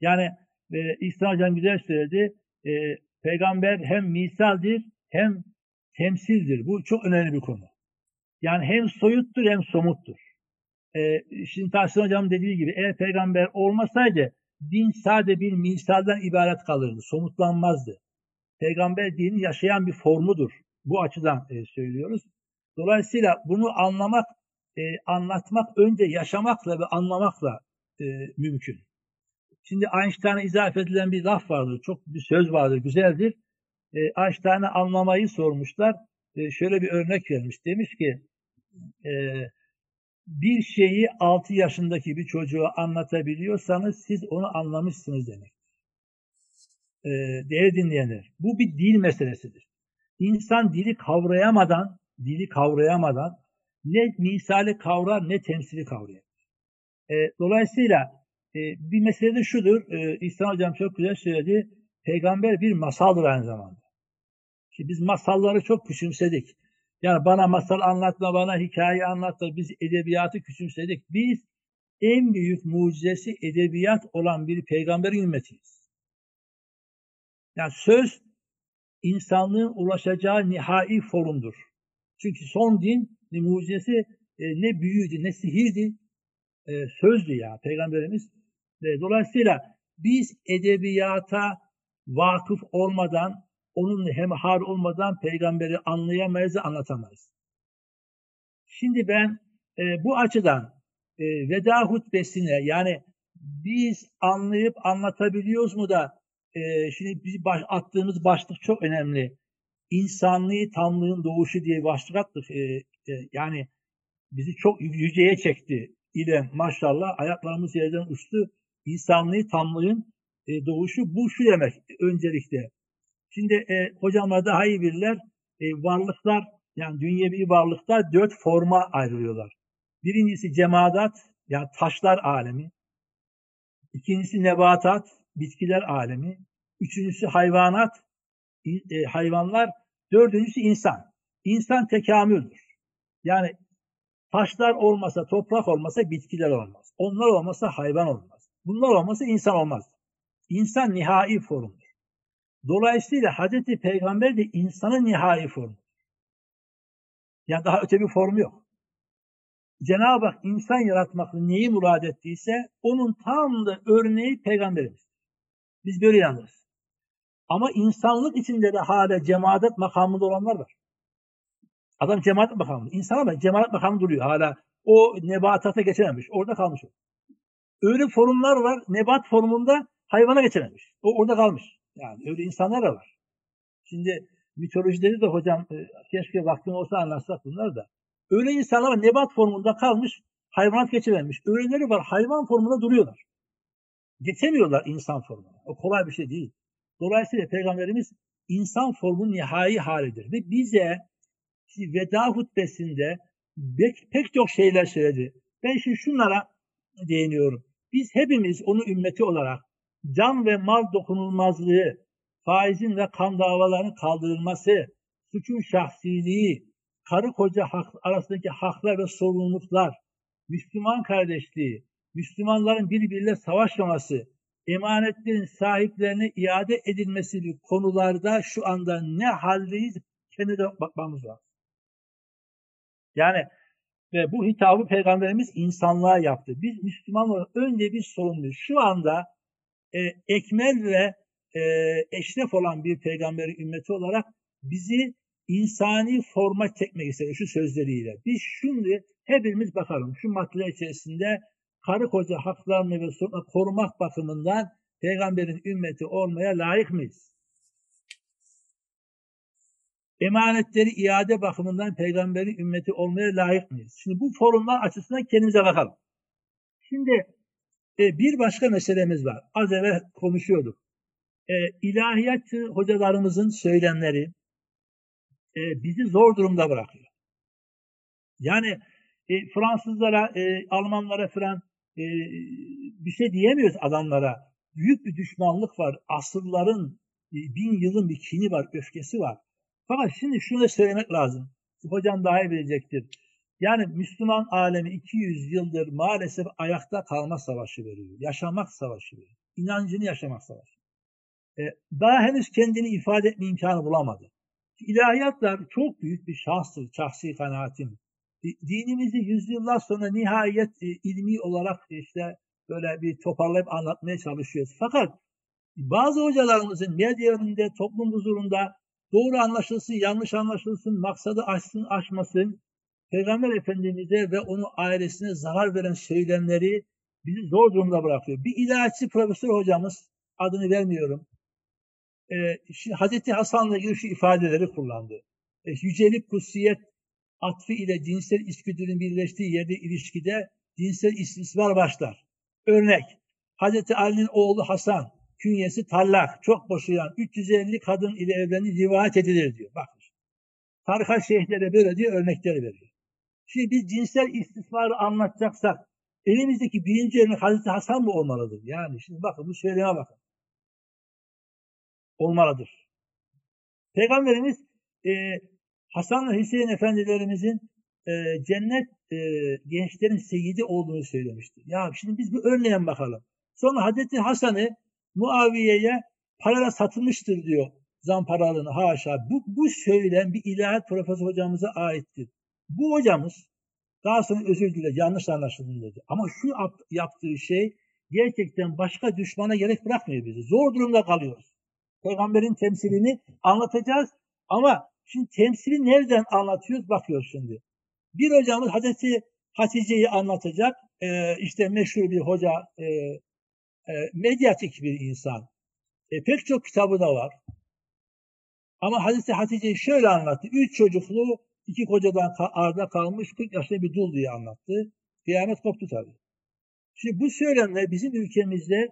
Yani e, İhsan Hocam güzel söyledi. E, peygamber hem misaldir hem temsildir. Bu çok önemli bir konu. Yani hem soyuttur hem somuttur. E, şimdi Tahsin Hocam dediği gibi eğer peygamber olmasaydı din sade bir misalden ibaret kalırdı. Somutlanmazdı. Peygamber dini yaşayan bir formudur. Bu açıdan e, söylüyoruz. Dolayısıyla bunu anlamak, e, anlatmak önce yaşamakla ve anlamakla e, mümkün. Şimdi Einstein'a izafe edilen bir laf vardır, çok bir söz vardır, güzeldir. E, Einstein'a anlamayı sormuşlar. E, şöyle bir örnek vermiş. Demiş ki, e, bir şeyi 6 yaşındaki bir çocuğa anlatabiliyorsanız siz onu anlamışsınız demek. E, değerli dinleyenler, bu bir dil meselesidir. İnsan dili kavrayamadan, dili kavrayamadan ne misali kavrar ne temsili kavrayar. E, dolayısıyla e, bir mesele de şudur. E, İhsan Hocam çok güzel söyledi. Peygamber bir masaldır aynı zamanda. Şimdi biz masalları çok küçümsedik. Yani bana masal anlatma, bana hikaye anlatma. Biz edebiyatı küçümsedik. Biz en büyük mucizesi edebiyat olan bir peygamberin ümmetiyiz. Yani söz insanlığın ulaşacağı nihai forumdur. Çünkü son din mucizesi e, ne büyüydü ne sihirdi, e, sözdü ya Peygamberimiz. E, dolayısıyla biz edebiyata vakıf olmadan, onun hemhar olmadan peygamberi anlayamayız, anlatamayız. Şimdi ben e, bu açıdan e, veda hutbesine yani biz anlayıp anlatabiliyoruz mu da e, şimdi biz baş, attığımız başlık çok önemli. İnsanlığı tamlığın doğuşu diye başlık attık. E, e, yani bizi çok yüceye çekti ile maşallah ayaklarımız yerden uçtu insanlığı tamlığın e, doğuşu bu şu demek öncelikle. Şimdi e, hocamlar daha iyi bilirler. E, varlıklar yani dünyevi varlıklar dört forma ayrılıyorlar. Birincisi cemaat yani taşlar alemi. İkincisi nebatat, bitkiler alemi. Üçüncüsü hayvanat, e, hayvanlar. Dördüncüsü insan. İnsan tekamüldür. Yani taşlar olmasa, toprak olmasa bitkiler olmaz. Onlar olmasa hayvan olmaz. Bunlar olmasa insan olmaz. İnsan nihai formdur. Dolayısıyla Hazreti Peygamber de insanın nihai formu. Yani daha öte bir formu yok. Cenab-ı Hak insan yaratmakla neyi murad ettiyse onun tam da örneği peygamberimiz. Biz böyle inanırız. Ama insanlık içinde de hala cemaat makamında olanlar var. Adam cemaat makamında. İnsan ama cemaat makamında duruyor hala. O nebatata geçememiş. Orada kalmış. Öyle formlar var. Nebat formunda hayvana geçiremiş. O orada kalmış. Yani öyle insanlar da var. Şimdi mitolojileri de hocam e, keşke vaktim olsa anlatsak bunlar da. Öyle insanlar. Nebat formunda kalmış. Hayvanat geçirememiş. Öyleleri var. Hayvan formunda duruyorlar. Geçemiyorlar insan formuna. O kolay bir şey değil. Dolayısıyla Peygamberimiz insan formunun nihai halidir. Ve bize veda hutbesinde pek, pek çok şeyler söyledi. Ben şimdi şunlara değiniyorum. Biz hepimiz onu ümmeti olarak can ve mal dokunulmazlığı, faizin ve kan davalarının kaldırılması, suçun şahsiliği, karı koca hak, arasındaki haklar ve sorumluluklar, Müslüman kardeşliği, Müslümanların birbiriyle savaşmaması, emanetlerin sahiplerine iade edilmesi gibi konularda şu anda ne haldeyiz kendine bakmamız lazım. Yani ve bu hitabı Peygamberimiz insanlığa yaptı. Biz Müslümanlar önce bir sorumluyuz. Şu anda e, ekmel ve e, eşref olan bir peygamberi ümmeti olarak bizi insani forma çekmek istiyor şu sözleriyle. Biz şimdi hepimiz bakalım şu maddeler içerisinde karı koca haklarını ve sorunları korumak bakımından peygamberin ümmeti olmaya layık mıyız? Emanetleri iade bakımından peygamberin ümmeti olmaya layık mıyız? Şimdi bu forumlar açısından kendimize bakalım. Şimdi e, bir başka meselemiz var. Az evvel konuşuyorduk. E, ilahiyat hocalarımızın söylemleri e, bizi zor durumda bırakıyor. Yani e, Fransızlara, e, Almanlara falan e, bir şey diyemiyoruz adamlara. Büyük bir düşmanlık var. Asırların, e, bin yılın bir kini var, öfkesi var. Fakat şimdi şunu söylemek lazım. Hocam daha iyi bilecektir. Yani Müslüman alemi 200 yıldır maalesef ayakta kalma savaşı veriyor. Yaşamak savaşı veriyor. İnancını yaşamak savaşı. Ee, daha henüz kendini ifade etme imkanı bulamadı. İlahiyatlar çok büyük bir şahstır, şahsi kanaatim. Dinimizi yüzyıllar sonra nihayet e, ilmi olarak işte böyle bir toparlayıp anlatmaya çalışıyoruz. Fakat bazı hocalarımızın medya önünde, toplum huzurunda doğru anlaşılsın, yanlış anlaşılsın, maksadı aşsın, aşmasın, Peygamber Efendimiz'e ve onun ailesine zarar veren söylemleri bizi zor durumda bırakıyor. Bir ilahiyatçı profesör hocamız, adını vermiyorum, e, şimdi Hazreti Hasan'la ilgili şu ifadeleri kullandı. E, yücelik, kutsiyet atfı ile cinsel içgüdünün birleştiği yerde ilişkide cinsel istismar başlar. Örnek, Hazreti Ali'nin oğlu Hasan, künyesi tallak, çok boşayan 350 kadın ile evlendi rivayet edilir diyor. Bakın. Tarikat şeyhlere böyle diye örnekleri veriyor. Şimdi biz cinsel istismarı anlatacaksak elimizdeki birinci örnek Hazreti Hasan mı olmalıdır? Yani şimdi bakın bu söyleme bakın. Olmalıdır. Peygamberimiz e, Hasan ve Hüseyin efendilerimizin e, cennet e, gençlerin seyidi olduğunu söylemişti. Ya şimdi biz bir örneğe bakalım. Sonra Hazreti Hasan'ı Muaviye'ye parayla satılmıştır diyor zamparalığını haşa. Bu, bu söylem bir ilahiyat profesör hocamıza aittir. Bu hocamız daha sonra özür dile yanlış anlaşıldı dedi. Ama şu yaptığı şey gerçekten başka düşmana gerek bırakmıyor bizi. Zor durumda kalıyoruz. Peygamberin temsilini anlatacağız ama şimdi temsili nereden anlatıyoruz bakıyoruz şimdi. Bir hocamız Hazreti Hatice'yi anlatacak. Ee, işte meşhur bir hoca, e, e, medyatik bir insan. E, pek çok kitabı da var. Ama Hazreti Hatice'yi şöyle anlattı. Üç çocuklu, iki kocadan arda kalmış 40 yaşında bir dul diye anlattı. Kıyamet koptu tabii. Şimdi bu söylemler bizim ülkemizde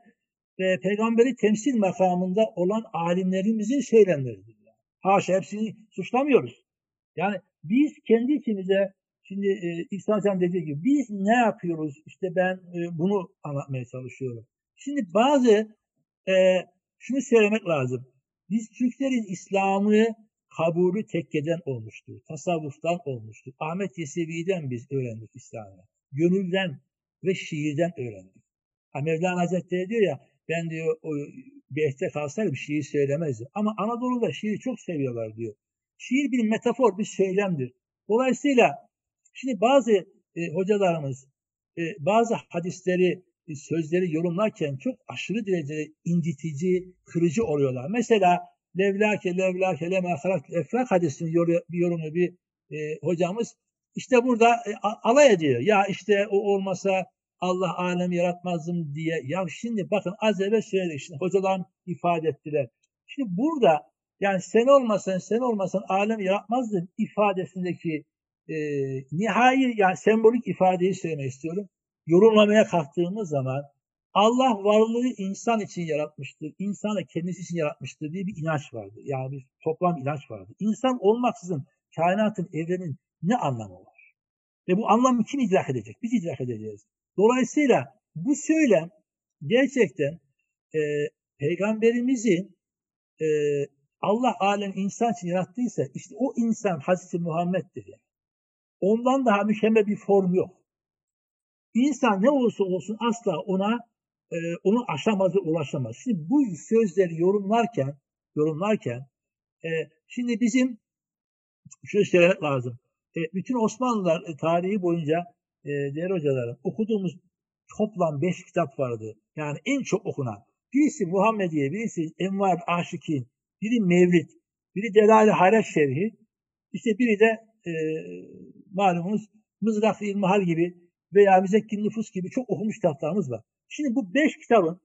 ve peygamberi temsil makamında olan alimlerimizin söylemleridir. Haşa hepsini suçlamıyoruz. Yani biz kendi içimize şimdi e, İhsan dediği gibi biz ne yapıyoruz? İşte ben e, bunu anlatmaya çalışıyorum. Şimdi bazı e, şunu söylemek lazım. Biz Türklerin İslam'ı kabulü tekkeden olmuştur. Tasavvuftan olmuştur. Ahmet Yesevi'den biz öğrendik İslam'ı. Gönülden ve şiirden öğrendik. Ha, Mevlana Hazretleri diyor ya ben diyor o Beyt'te kalsaydım şiir söylemezdim. Ama Anadolu'da şiiri çok seviyorlar diyor. Şiir bir metafor, bir söylemdir. Dolayısıyla şimdi bazı e, hocalarımız e, bazı hadisleri, sözleri yorumlarken çok aşırı derecede incitici, kırıcı oluyorlar. Mesela levlake levlake lema halak efrak hadisinin bir yorumu bir e, hocamız işte burada e, alay ediyor. Ya işte o olmasa Allah alemi yaratmazdım diye. Ya şimdi bakın az evvel söyledik. Şimdi hocalar ifade ettiler. Şimdi burada yani sen olmasan sen olmasan alem yaratmazdın ifadesindeki e, nihai yani sembolik ifadeyi söylemek istiyorum. Yorumlamaya kalktığımız zaman Allah varlığı insan için yaratmıştır. İnsanı kendisi için yaratmıştır diye bir inanç vardı. Yani bir toplam inanç vardı. İnsan olmaksızın kainatın, evrenin ne anlamı var? Ve bu anlamı kim idrak edecek? Biz idrak edeceğiz. Dolayısıyla bu söylem gerçekten e, peygamberimizin e, Allah alem insan için yarattıysa işte o insan Hazreti Muhammed'dir yani. Ondan daha mükemmel bir form yok. İnsan ne olursa olsun asla ona e, onu aşamaz ve ulaşamaz. Şimdi bu sözleri yorumlarken yorumlarken e, şimdi bizim şunu söylemek lazım. E, bütün Osmanlılar e, tarihi boyunca e, değerli hocalarım okuduğumuz toplam beş kitap vardı. Yani en çok okunan. Birisi Muhammediye, birisi Envar Aşikin, biri Mevlid, biri Delal-i Hayret Şerhi, işte biri de e, malumunuz Mızrak-ı İlmihal gibi veya Müzekkin Nüfus gibi çok okumuş kitaplarımız var. Şimdi bu beş kitabın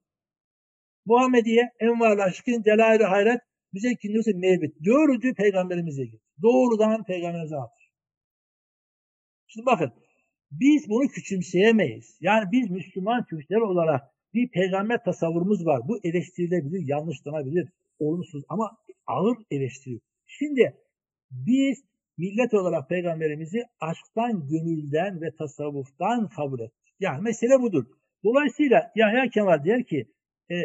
Muhammediye, Envar Aşikin, Delal-i Hayret, Müzekkin Nüfus, Mevlid. Dördü peygamberimize gitti. Doğrudan peygamberimize atır. Şimdi bakın biz bunu küçümseyemeyiz. Yani biz Müslüman Türkler olarak bir peygamber tasavvurumuz var. Bu eleştirilebilir, yanlışlanabilir, olumsuz ama ağır eleştiri. Şimdi biz millet olarak peygamberimizi aşktan, gönülden ve tasavvuftan kabul ettik. Yani mesele budur. Dolayısıyla Yahya Kemal der ki e,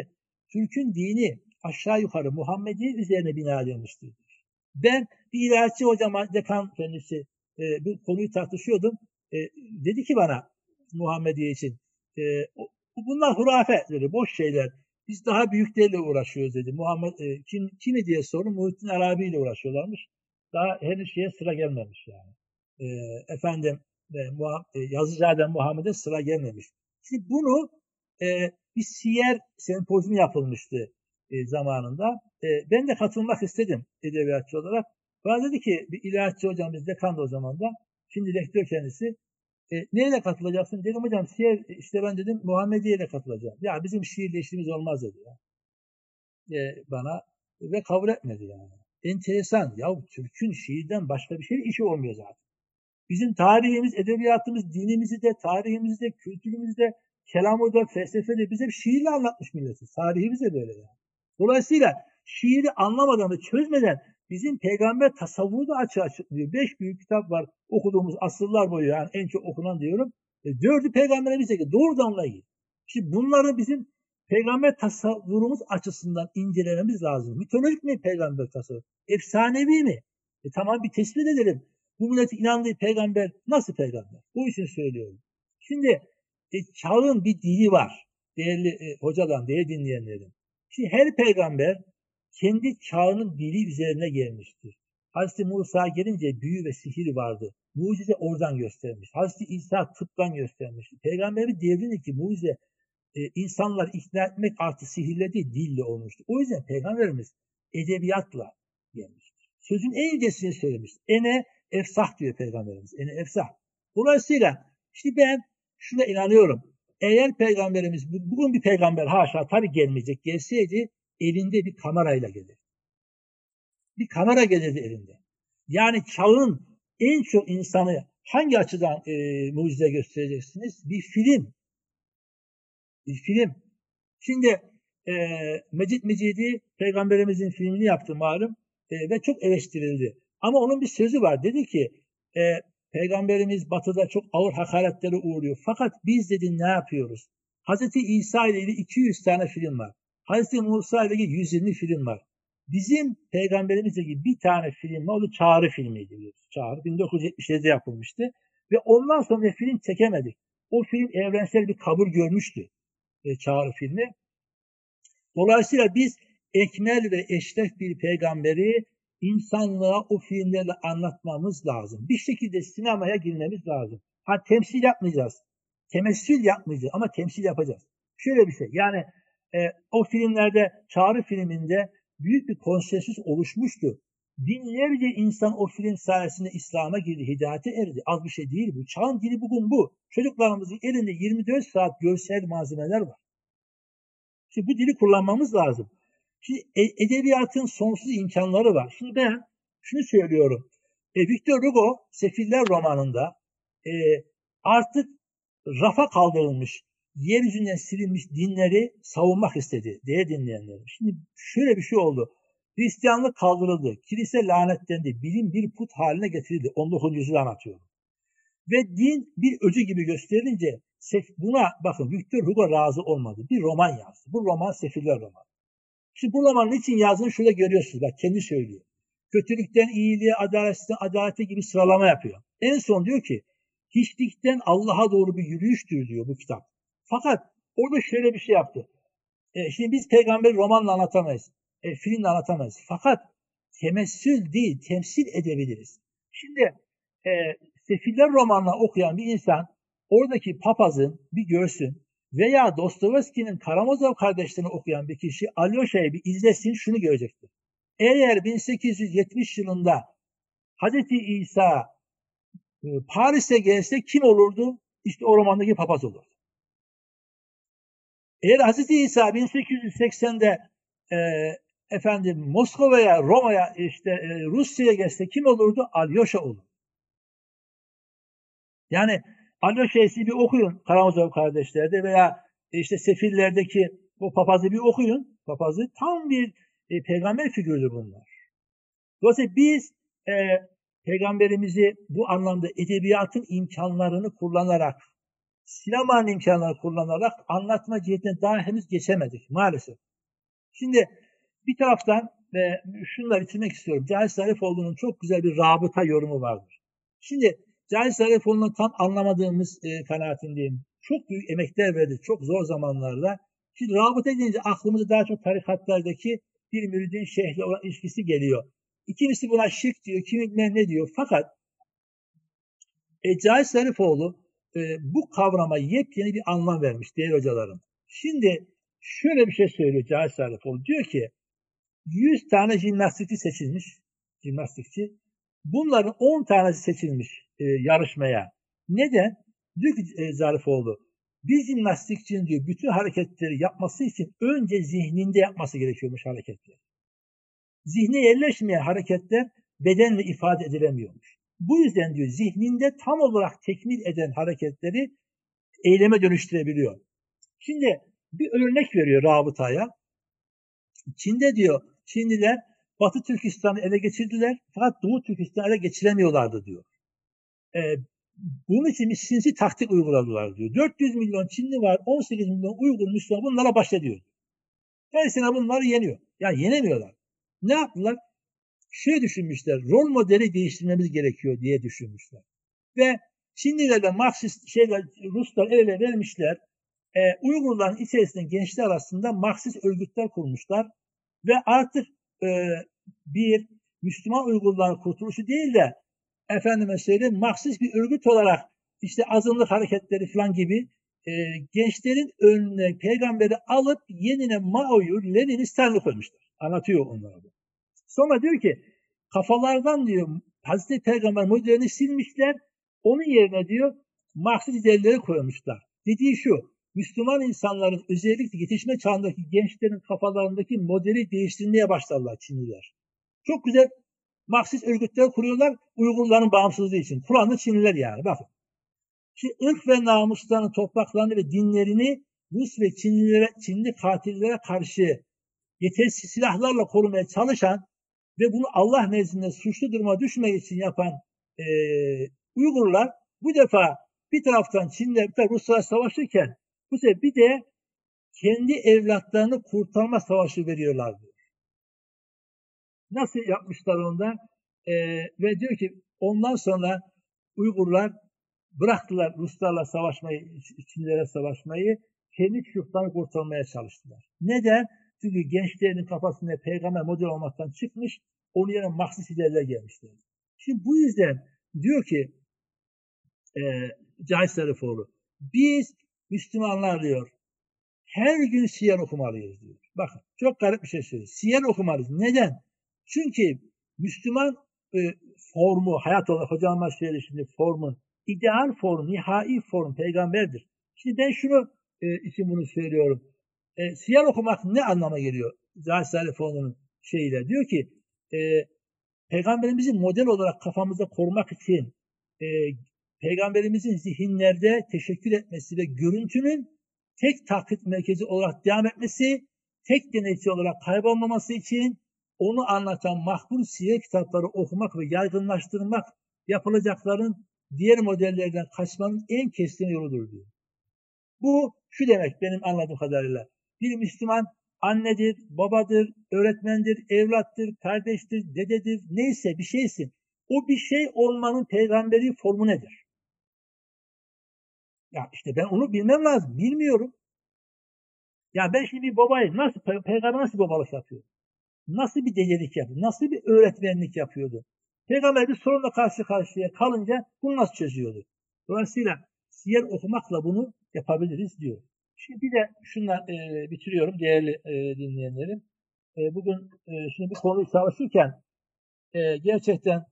Türk'ün dini aşağı yukarı Muhammedi üzerine bina edilmiştir. Ben bir ilaççı hocama dekan kendisi e, bu konuyu tartışıyordum. E, dedi ki bana Muhammediye için e, bunlar hurafe boş şeyler. Biz daha büyüklerle uğraşıyoruz dedi. Muhammed e, kim kimi diye sorun Muhittin Arabi ile uğraşıyorlarmış. Daha henüz şeye sıra gelmemiş yani. E, efendim e, Muham, e, Yazıcılardan Muhammed'e sıra gelmemiş. Şimdi bunu e, bir siyer sempozyumu yapılmıştı e, zamanında. E, ben de katılmak istedim edebiyatçı olarak. Bana dedi ki bir ilahiyatçı hocamız dekandı o zaman da. Şimdi rektör kendisi. E, neyle katılacaksın? Dedim hocam siyer, işte ben dedim Muhammediye ile katılacağım. Ya bizim şiirle işimiz olmaz dedi ya. E, bana ve kabul etmedi yani. Enteresan. Ya Türk'ün şiirden başka bir şey işi olmuyor zaten. Bizim tarihimiz, edebiyatımız, dinimizi de, tarihimizi de, kültürümüzü de, kelamı da, felsefe de bize şiirle anlatmış milleti. Tarihimiz de böyle yani. Dolayısıyla şiiri anlamadan ve çözmeden bizim peygamber tasavvuru da açığa çıkmıyor. Beş büyük kitap var okuduğumuz asırlar boyu yani en çok okunan diyorum. E, dördü peygamberimize. Doğrudan ilgili. Şimdi bunları bizim peygamber tasavvurumuz açısından incelememiz lazım. Mitolojik mi peygamber tasavvur? Efsanevi mi? E, tamam bir tespit edelim. Bu milletin inandığı peygamber nasıl peygamber? Bu için söylüyorum. Şimdi e, çağın bir dili var. Değerli e, hocadan, değerli dinleyenlerim. Şimdi her peygamber kendi çağının dili üzerine gelmiştir. Hazreti Musa gelince büyü ve sihir vardı. Mucize oradan göstermiş. Hazreti İsa tıptan göstermiş. Peygamberin devrindeki mucize e, insanlar ikna etmek artı sihirle değil dille olmuştu. O yüzden peygamberimiz edebiyatla gelmiştir. Sözün en incesini söylemiş. Ene efsah diyor peygamberimiz. Ene efsah. Dolayısıyla işte ben şuna inanıyorum. Eğer peygamberimiz bugün bir peygamber haşa tabi gelmeyecek gelseydi elinde bir kamerayla gelir. Bir kamera gelirdi elinde. Yani çağın en çok insanı hangi açıdan e, mucize göstereceksiniz? Bir film. Bir film. Şimdi e, Mecid Mecidi peygamberimizin filmini yaptı malum e, ve çok eleştirildi. Ama onun bir sözü var. Dedi ki e, peygamberimiz batıda çok ağır hakaretlere uğruyor. Fakat biz dedi ne yapıyoruz? Hazreti İsa ile ilgili 200 tane film var. Hazreti Musa ile ilgili 120 film var. Bizim peygamberimizle ilgili bir tane film var. O da Çağrı filmiydi. Çağrı 1977'de yapılmıştı. Ve ondan sonra film çekemedik. O film evrensel bir kabul görmüştü. E, Çağrı filmi. Dolayısıyla biz ekmel ve eşref bir peygamberi insanlığa o filmlerle anlatmamız lazım. Bir şekilde sinemaya girmemiz lazım. Ha temsil yapmayacağız. Temessül yapmayacağız ama temsil yapacağız. Şöyle bir şey yani e, o filmlerde Çağrı filminde büyük bir konsensüs oluşmuştu. Binlerce insan o film sayesinde İslam'a girdi, hidayete erdi. Az bir şey değil bu. Çağın dili bugün bu. Çocuklarımızın elinde 24 saat görsel malzemeler var. Şimdi bu dili kullanmamız lazım. Şimdi e, edebiyatın sonsuz imkanları var. Şimdi ben şunu söylüyorum. E, Victor Hugo Sefiller romanında e, artık rafa kaldırılmış yeryüzünden silinmiş dinleri savunmak istedi diye dinleyenlerim. Şimdi şöyle bir şey oldu. Hristiyanlık kaldırıldı. Kilise lanetlendi. Bilim bir put haline getirildi. 19. yüzyılda anlatıyorum. Ve din bir öcü gibi gösterilince buna bakın Victor Hugo razı olmadı. Bir roman yazdı. Bu roman Sefiller romanı. Şimdi bu romanın için yazdığını şurada görüyorsunuz. Bak kendi söylüyor. Kötülükten iyiliğe, adaletten adalete gibi sıralama yapıyor. En son diyor ki hiçlikten Allah'a doğru bir yürüyüştür diyor bu kitap. Fakat orada şöyle bir şey yaptı. E, şimdi biz peygamberi romanla anlatamayız. E, filmle anlatamayız. Fakat temessül değil, temsil edebiliriz. Şimdi e, Sefiller romanla okuyan bir insan oradaki papazın bir görsün veya Dostoyevski'nin Karamazov kardeşlerini okuyan bir kişi Alyosha'yı bir izlesin şunu görecektir. Eğer 1870 yılında Hazreti İsa e, Paris'e gelse kim olurdu? İşte o romandaki papaz olur. Eğer Hazreti İsa 1880'de e, efendim Moskova'ya, Roma'ya, işte e, Rusya'ya gelse kim olurdu? Alyosha olur. Yani Alyosha'yı bir okuyun Karamazov kardeşlerde veya işte Sefillerdeki o papazı bir okuyun. Papazı tam bir e, peygamber figürüdür bunlar. Dolayısıyla biz e, peygamberimizi bu anlamda edebiyatın imkanlarını kullanarak, sinemanın imkanlarını kullanarak anlatma cihetine daha henüz geçemedik maalesef. Şimdi bir taraftan ve şunları bitirmek istiyorum. Cahil Zarifoğlu'nun çok güzel bir rabıta yorumu vardır. Şimdi Cahil Zarifoğlu'nu tam anlamadığımız e, kanaatindeyim. Çok büyük emekler verdi, çok zor zamanlarda. Şimdi rabıta edince aklımıza daha çok tarikatlardaki bir müridin şeyhle olan ilişkisi geliyor. İkincisi buna şirk diyor, kimi ne diyor. Fakat e, Cahil Zarifoğlu e, bu kavrama yepyeni bir anlam vermiş değerli hocalarım. Şimdi şöyle bir şey söylüyor Cahil Zarifoğlu. Diyor ki 100 tane jimnastikçi seçilmiş. Jimnastikçi. Bunların 10 tanesi seçilmiş e, yarışmaya. Neden? Diyor ki e, Zarifoğlu, bir jimnastikçinin diyor bütün hareketleri yapması için önce zihninde yapması gerekiyormuş hareketler. Zihne yerleşmeyen hareketler bedenle ifade edilemiyormuş. Bu yüzden diyor zihninde tam olarak tekmil eden hareketleri eyleme dönüştürebiliyor. Şimdi bir örnek veriyor rabıtaya. Çin'de diyor Çinliler Batı Türkistan'ı ele geçirdiler fakat Doğu Türkistan'ı ele geçiremiyorlardı diyor. Ee, bunun için bir sinsi taktik uyguladılar diyor. 400 milyon Çinli var, 18 milyon Uygur Müslüman bunlara baş ediyor. Her sene bunları yeniyor. Yani yenemiyorlar. Ne yaptılar? Şöyle düşünmüşler, rol modeli değiştirmemiz gerekiyor diye düşünmüşler. Ve Çinliler ve Marksist şeyler, Ruslar el ele vermişler. E, Uygurların içerisinde gençler arasında Marksist örgütler kurmuşlar. Ve artık e, bir Müslüman Uygurların kurtuluşu değil de efendime söyleyeyim Marksist bir örgüt olarak işte azınlık hareketleri falan gibi e, gençlerin önüne peygamberi alıp yenine Mao'yu, Lenin'i, Stalin'i koymuşlar. Anlatıyor onlara bu. Sonra diyor ki kafalardan diyor Hazreti Peygamber modelini silmişler. Onun yerine diyor Marksist liderleri koymuşlar. Dediği şu Müslüman insanların özellikle yetişme çağındaki gençlerin kafalarındaki modeli değiştirmeye başladılar Çinliler. Çok güzel Marksist örgütler kuruyorlar Uygurların bağımsızlığı için. Kur'an'da Çinliler yani bakın. Şimdi ırk ve namuslarını, topraklarını ve dinlerini Rus ve Çinlilere, Çinli katillere karşı yetersiz silahlarla korumaya çalışan ve bunu Allah nezdinde suçlu duruma düşmek için yapan e, Uygurlar bu defa bir taraftan Çin'le bir taraftan Ruslarla savaşırken bu sefer bir de kendi evlatlarını kurtarma savaşı veriyorlar diyor. Nasıl yapmışlar onda? Ee, ve diyor ki ondan sonra Uygurlar bıraktılar Ruslarla savaşmayı, Çinlere savaşmayı, kendi çocuklarını kurtarmaya çalıştılar. Neden? Çünkü gençlerin kafasında peygamber model olmaktan çıkmış, onun yerine Marksist liderler gelmişler. Şimdi bu yüzden diyor ki e, Cahit Zarifoğlu, biz Müslümanlar diyor her gün siyer okumalıyız diyor. Bakın çok garip bir şey söylüyor. Siyer okumalıyız. Neden? Çünkü Müslüman e, formu, hayat olarak hocam söyledi şimdi formun, ideal form, nihai form peygamberdir. Şimdi ben şunu e, için bunu söylüyorum. E, siyer okumak ne anlama geliyor? Zahid Salifoğlu'nun şeyiyle. Diyor ki e, peygamberimizi model olarak kafamızda korumak için e, peygamberimizin zihinlerde teşekkür etmesi ve görüntünün tek taklit merkezi olarak devam etmesi, tek denetçi olarak kaybolmaması için onu anlatan mahbul siyer kitapları okumak ve yaygınlaştırmak yapılacakların diğer modellerden kaçmanın en keskin yoludur diyor. Bu şu demek benim anladığım kadarıyla. Bir Müslüman annedir, babadır, öğretmendir, evlattır, kardeştir, dededir, neyse bir şeysin. O bir şey olmanın peygamberi formu nedir? Ya işte ben onu bilmem lazım. Bilmiyorum. Ya ben şimdi bir babayım. Nasıl, pe peygamber nasıl babalık yapıyor? Nasıl bir delilik yapıyor? Nasıl bir öğretmenlik yapıyordu? Peygamber bir sorunla karşı karşıya kalınca bunu nasıl çözüyordu? Dolayısıyla siyer okumakla bunu yapabiliriz diyor. Şimdi bir de şunla e, bitiriyorum değerli e, dinleyenlerim. E, bugün e, şimdi bir konuyu çalışırken e, gerçekten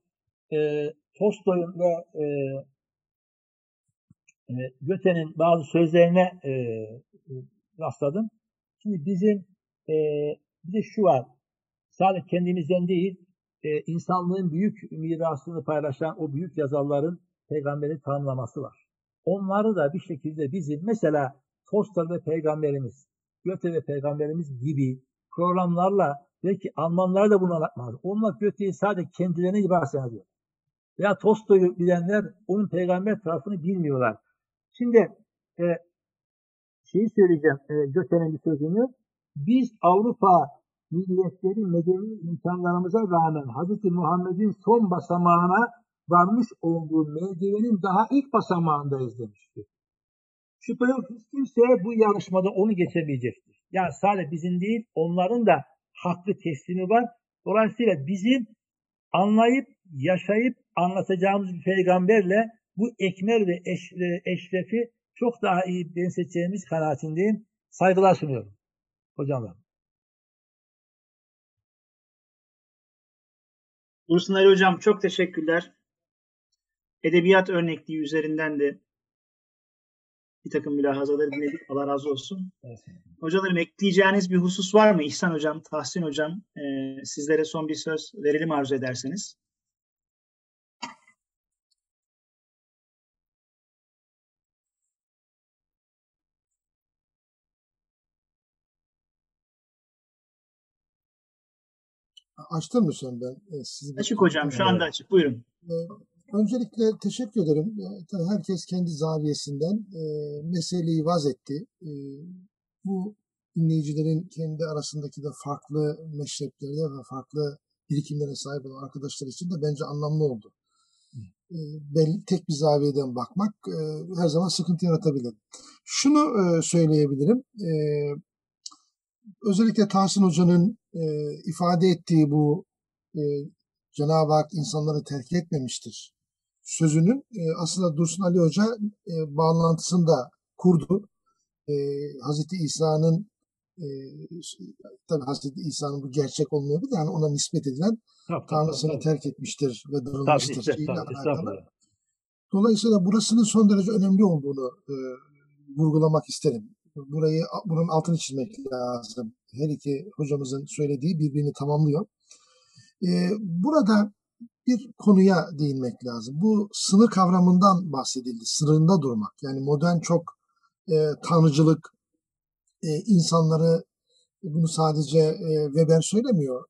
e, Tolstoy'un ve e, e, Göte'nin bazı sözlerine e, rastladım. Şimdi bizim e, bir de şu var. Sadece kendimizden değil, e, insanlığın büyük mirasını paylaşan o büyük yazarların peygamberi tanımlaması var. Onları da bir şekilde bizim mesela Tolstoy ve Peygamberimiz, Göte ve Peygamberimiz gibi programlarla belki Almanlar da bunu anlatmaz. Onlar Göte'yi sadece kendilerine ibare ediyor. Veya Tolstoy'u bilenler onun peygamber tarafını bilmiyorlar. Şimdi e, şeyi söyleyeceğim e, Göte'nin bir sözünü. Biz Avrupa milliyetleri medeni imkanlarımıza rağmen Hz. Muhammed'in son basamağına varmış olduğu merdivenin daha ilk basamağındayız demiştir. Şüphe yok hiç kimse bu yarışmada onu geçemeyecektir. Yani sadece bizim değil onların da hakkı teslimi var. Dolayısıyla bizim anlayıp, yaşayıp anlatacağımız bir peygamberle bu ekmer ve eş, eşrefi çok daha iyi benzeteceğimiz kanaatindeyim. Saygılar sunuyorum. Hocamlar. Dursun Ali Hocam çok teşekkürler. Edebiyat örnekliği üzerinden de bir takım mülahazaları dinledik. Allah razı olsun. Evet. Hocalarım ekleyeceğiniz bir husus var mı? İhsan Hocam, Tahsin Hocam e, sizlere son bir söz verelim arzu ederseniz. Açtın mı sen ben? E, sizi açık hocam şu anda açık buyurun. E, öncelikle teşekkür ederim. Herkes kendi zaviyesinden e, meseleyi vaz etti. E, bu dinleyicilerin kendi arasındaki de farklı meşreplerde ve farklı birikimlere sahip olan arkadaşlar için de bence anlamlı oldu. E, ben tek bir zaviyeden bakmak e, her zaman sıkıntı yaratabilir. Şunu e, söyleyebilirim. Özellikle Tahsin Hoca'nın e, ifade ettiği bu e, Cenab-ı Hak insanları terk etmemiştir sözünün e, aslında Dursun Ali Hoca e, bağlantısını da kurdu. E, Hazreti İsa'nın e, tabi Hazreti İsa'nın bu gerçek olmayabilir yani ona nispet edilen tabii, Tanrısını tabii. terk etmiştir ve darılmıştır. Tabii, tabii. Dolayısıyla burasının son derece önemli olduğunu e, vurgulamak isterim burayı bunun altını çizmek lazım. Her iki hocamızın söylediği birbirini tamamlıyor. Ee, burada bir konuya değinmek lazım. Bu sınır kavramından bahsedildi. Sınırında durmak. Yani modern çok e, tanrıcılık e, insanları bunu sadece e, Weber söylemiyor.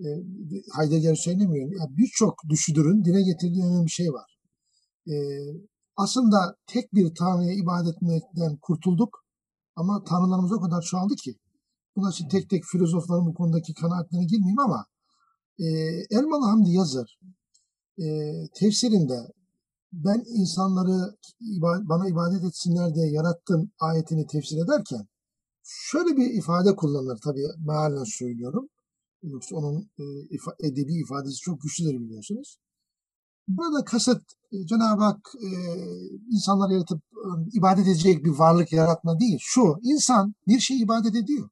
E, Heidegger söylemiyor. Yani Birçok düşünürün dile getirdiği önemli bir şey var. E, aslında tek bir tanrıya ibadet etmekten kurtulduk ama tanrılarımız o kadar çoğaldı ki. Bunun için tek tek filozofların bu konudaki kanaatlerine girmeyeyim ama e, Elmalı Hamdi yazar e, tefsirinde ben insanları bana ibadet etsinler diye yarattım ayetini tefsir ederken şöyle bir ifade kullanır tabii mealen söylüyorum. Yoksa onun e, edebi ifadesi çok güçlüdür biliyorsunuz. Burada kasıt e, Cenab-ı Hak e, insanları yaratıp ibadet edecek bir varlık yaratma değil. Şu, insan bir şey ibadet ediyor.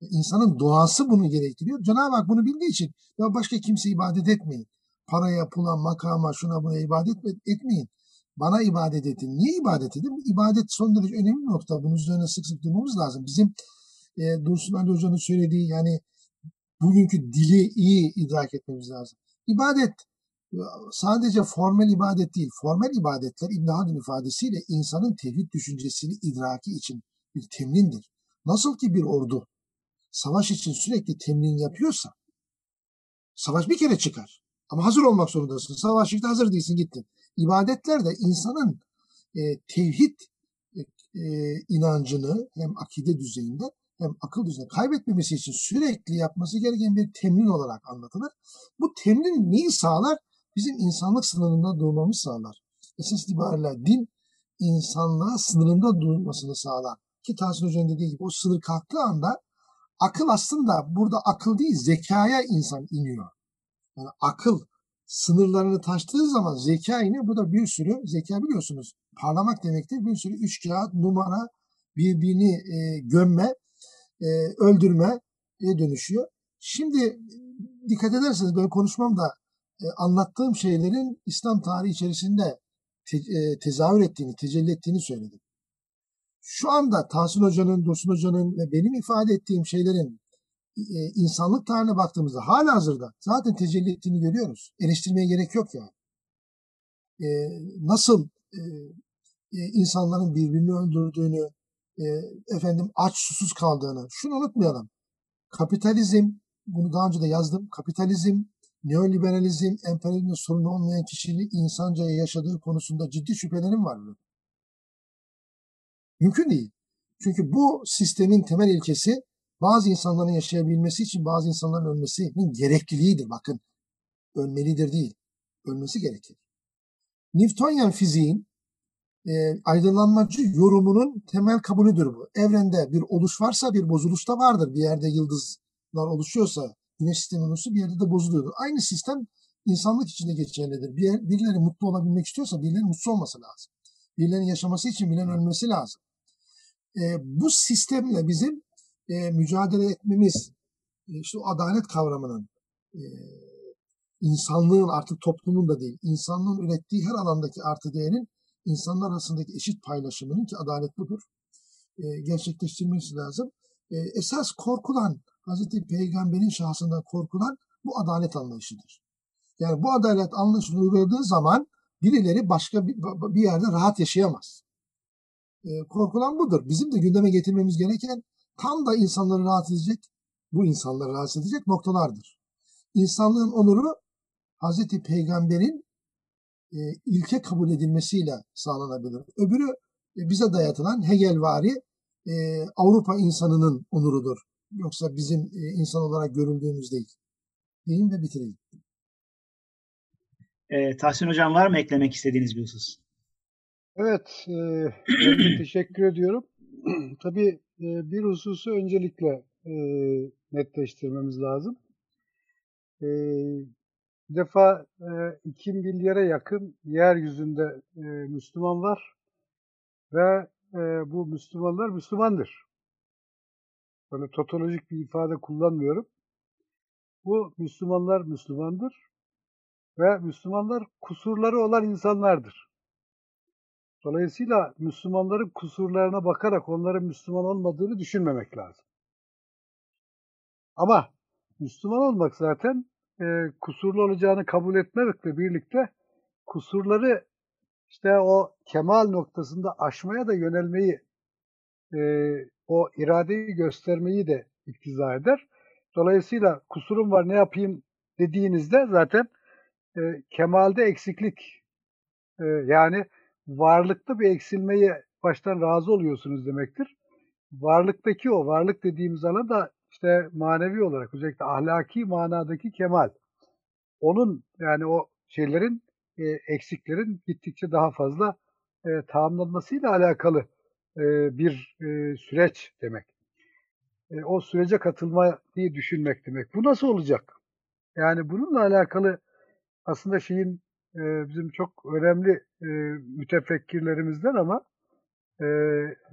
İnsanın doğası bunu gerektiriyor. Cenab-ı Hak bunu bildiği için ya başka kimse ibadet etmeyin. Paraya, pula, makama, şuna buna ibadet etmeyin. Bana ibadet edin. Niye ibadet edin? İbadet son derece önemli bir nokta. Bunun üzerine sık sık durmamız lazım. Bizim e, Dursun Ali Hoca'nın söylediği yani bugünkü dili iyi idrak etmemiz lazım. İbadet sadece formel ibadet değil, formel ibadetler İbn Haldun ifadesiyle insanın tevhid düşüncesini idraki için bir temrindir. Nasıl ki bir ordu savaş için sürekli temrin yapıyorsa, savaş bir kere çıkar. Ama hazır olmak zorundasın. Savaş çıktı hazır değilsin gittin. İbadetler de insanın e, tevhid e, e, inancını hem akide düzeyinde hem akıl düzeni kaybetmemesi için sürekli yapması gereken bir temrin olarak anlatılır. Bu temrin neyi sağlar? Bizim insanlık sınırında durmamız sağlar. Esas itibariyle din insanlığa sınırında durmasını sağlar. Ki Tahsin Hoca'nın dediği gibi o sınır kalktığı anda akıl aslında burada akıl değil zekaya insan iniyor. Yani akıl sınırlarını taştığı zaman zeka iniyor. Bu da bir sürü zeka biliyorsunuz. Parlamak demektir. Bir sürü üç kağıt, numara, birbirini e, gömme, e, öldürme dönüşüyor. Şimdi dikkat ederseniz ben konuşmamda e, anlattığım şeylerin İslam tarihi içerisinde te, e, tezahür ettiğini, tecelli ettiğini söyledim. Şu anda Tahsin Hoca'nın, Dursun Hoca'nın ve benim ifade ettiğim şeylerin e, insanlık tarihine baktığımızda hala hazırda zaten tecelli ettiğini görüyoruz. Eleştirmeye gerek yok yani. E, nasıl e, e, insanların birbirini öldürdüğünü, e, efendim aç susuz kaldığını, şunu unutmayalım. Kapitalizm, bunu daha önce de yazdım. Kapitalizm, neoliberalizm, emperyalizmde sorunu olmayan kişinin insanca yaşadığı konusunda ciddi şüphelerim var. Mümkün değil. Çünkü bu sistemin temel ilkesi bazı insanların yaşayabilmesi için bazı insanların ölmesinin gerekliliğidir. Bakın ölmelidir değil. Ölmesi gerekir. Newtonian fiziğin e, aydınlanmacı yorumunun temel kabulüdür bu. Evrende bir oluş varsa bir bozuluş da vardır. Bir yerde yıldızlar oluşuyorsa güneş sistemi oluşu bir yerde de bozuluyordur. Aynı sistem insanlık içinde geçerlidir. Bir, birileri mutlu olabilmek istiyorsa birileri mutsuz olması lazım. Birilerinin yaşaması için birilerinin ölmesi lazım. E, bu sistemle bizim e, mücadele etmemiz, e, işte o adalet kavramının, e, insanlığın artık toplumun da değil, insanlığın ürettiği her alandaki artı değerin insanlar arasındaki eşit paylaşımının ki adalet budur, e, gerçekleştirmesi lazım. E, esas korkulan, Hazreti Peygamber'in şahsından korkulan bu adalet anlayışıdır. Yani bu adalet anlayışını uyguladığı zaman birileri başka bir, yerde rahat yaşayamaz. E, korkulan budur. Bizim de gündeme getirmemiz gereken tam da insanları rahatsız edecek, bu insanları rahatsız edecek noktalardır. İnsanlığın onuru Hazreti Peygamber'in e, ilke kabul edilmesiyle sağlanabilir. Öbürü e, bize dayatılan Hegelvari e, Avrupa insanının onurudur. Yoksa bizim e, insan olarak görüldüğümüz değil. Diyeyim de bitireyim. E, Tahsin Hocam var mı eklemek istediğiniz bir husus? Evet, e, teşekkür ediyorum. Tabii e, bir hususu öncelikle e, netleştirmemiz lazım. E, bir defa e, 2 milyara yakın yeryüzünde e, Müslüman var ve e, bu Müslümanlar Müslümandır. Böyle totolojik bir ifade kullanmıyorum. Bu Müslümanlar Müslümandır ve Müslümanlar kusurları olan insanlardır. Dolayısıyla Müslümanların kusurlarına bakarak onların Müslüman olmadığını düşünmemek lazım. Ama Müslüman olmak zaten e, kusurlu olacağını kabul etmekle birlikte kusurları işte o kemal noktasında aşmaya da yönelmeyi, e, o iradeyi göstermeyi de iktiza eder. Dolayısıyla kusurum var ne yapayım dediğinizde zaten e, kemalde eksiklik e, yani varlıkta bir eksilmeye baştan razı oluyorsunuz demektir. Varlıktaki o, varlık dediğimiz alan da işte manevi olarak özellikle ahlaki manadaki kemal. Onun yani o şeylerin, e, eksiklerin gittikçe daha fazla e, tamamlanmasıyla alakalı bir e, süreç demek. E, o sürece katılmayı düşünmek demek. Bu nasıl olacak? Yani bununla alakalı aslında şeyin e, bizim çok önemli e, mütefekkirlerimizden ama e,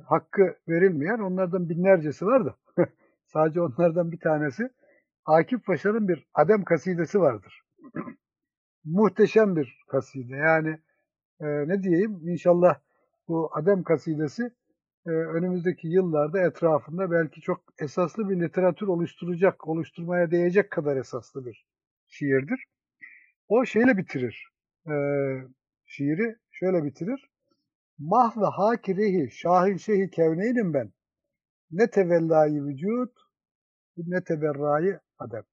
hakkı verilmeyen onlardan binlercesi var da sadece onlardan bir tanesi Akif Paşa'nın bir Adem kasidesi vardır. Muhteşem bir kaside. Yani e, ne diyeyim inşallah bu Adem kasidesi e, önümüzdeki yıllarda etrafında belki çok esaslı bir literatür oluşturacak, oluşturmaya değecek kadar esaslı bir şiirdir. O şeyle bitirir e, şiiri şöyle bitirir. Mah ve hakirehi şahin şeyhi kevneynim ben. Ne tevellayı vücut ne teberrayı adem.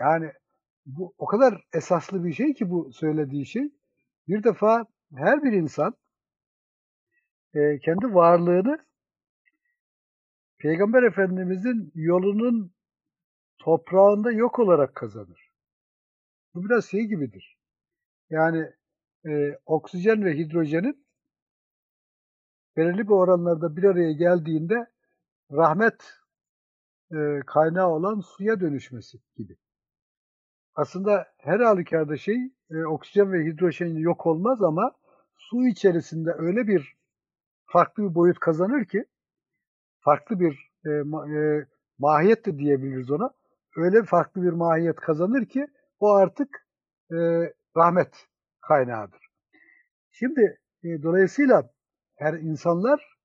Yani bu o kadar esaslı bir şey ki bu söylediği şey. Bir defa her bir insan e, kendi varlığını Peygamber Efendimizin yolunun toprağında yok olarak kazanır. Bu biraz şey gibidir. Yani e, oksijen ve hidrojenin belirli bir oranlarda bir araya geldiğinde rahmet e, kaynağı olan suya dönüşmesi gibi. Aslında her halükarda şey e, oksijen ve hidrojen yok olmaz ama su içerisinde öyle bir farklı bir boyut kazanır ki farklı bir e, e, mahiyet de diyebiliriz ona. Öyle farklı bir mahiyet kazanır ki o artık e, rahmet kaynağıdır. Şimdi e, dolayısıyla her insanlar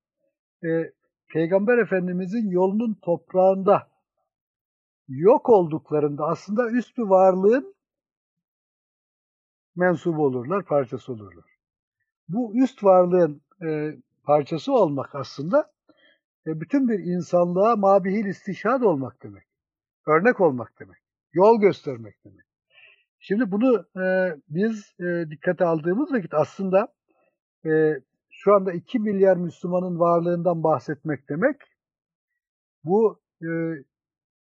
e, Peygamber Efendimizin yolunun toprağında yok olduklarında aslında üst bir varlığın mensubu olurlar, parçası olurlar. Bu üst varlığın e, parçası olmak aslında e, bütün bir insanlığa mabihil istişhad olmak demek. Örnek olmak demek. Yol göstermek demek. Şimdi bunu e, biz e, dikkate aldığımız vakit aslında e, şu anda 2 milyar Müslümanın varlığından bahsetmek demek bu e,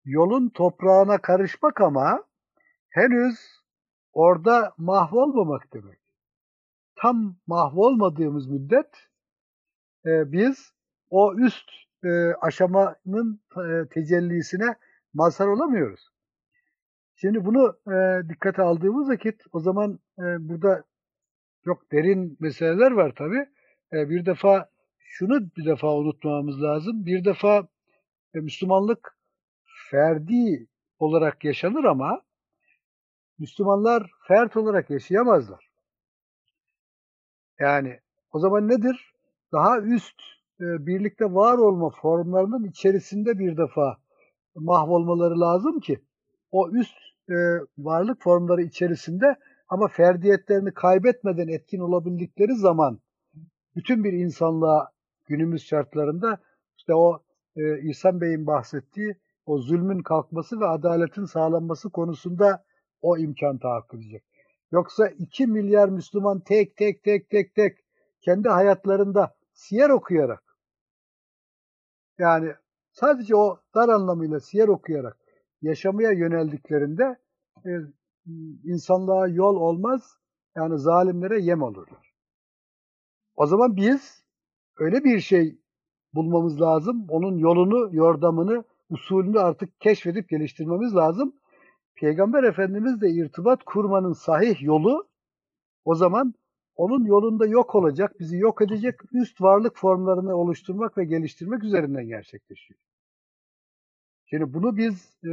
yolun toprağına karışmak ama henüz orada mahvolmamak demek. Tam mahvolmadığımız müddet e, biz o üst e, aşamanın e, tecellisine mazhar olamıyoruz. Şimdi bunu e, dikkate aldığımız vakit o zaman e, burada çok derin meseleler var tabi. E, bir defa şunu bir defa unutmamamız lazım. Bir defa e, Müslümanlık ferdi olarak yaşanır ama Müslümanlar fert olarak yaşayamazlar. Yani o zaman nedir? Daha üst e, birlikte var olma formlarının içerisinde bir defa mahvolmaları lazım ki o üst e, varlık formları içerisinde ama ferdiyetlerini kaybetmeden etkin olabildikleri zaman bütün bir insanlığa günümüz şartlarında işte o e, İhsan Bey'in bahsettiği o zulmün kalkması ve adaletin sağlanması konusunda o imkan tahakkuk edecek. Yoksa 2 milyar Müslüman tek tek tek tek tek kendi hayatlarında siyer okuyarak yani sadece o dar anlamıyla siyer okuyarak yaşamaya yöneldiklerinde e, insanlığa yol olmaz yani zalimlere yem olurlar. O zaman biz öyle bir şey bulmamız lazım. Onun yolunu, yordamını, usulünü artık keşfedip geliştirmemiz lazım. Peygamber Efendimizle irtibat kurmanın sahih yolu o zaman onun yolunda yok olacak, bizi yok edecek üst varlık formlarını oluşturmak ve geliştirmek üzerinden gerçekleşiyor. Şimdi bunu biz e,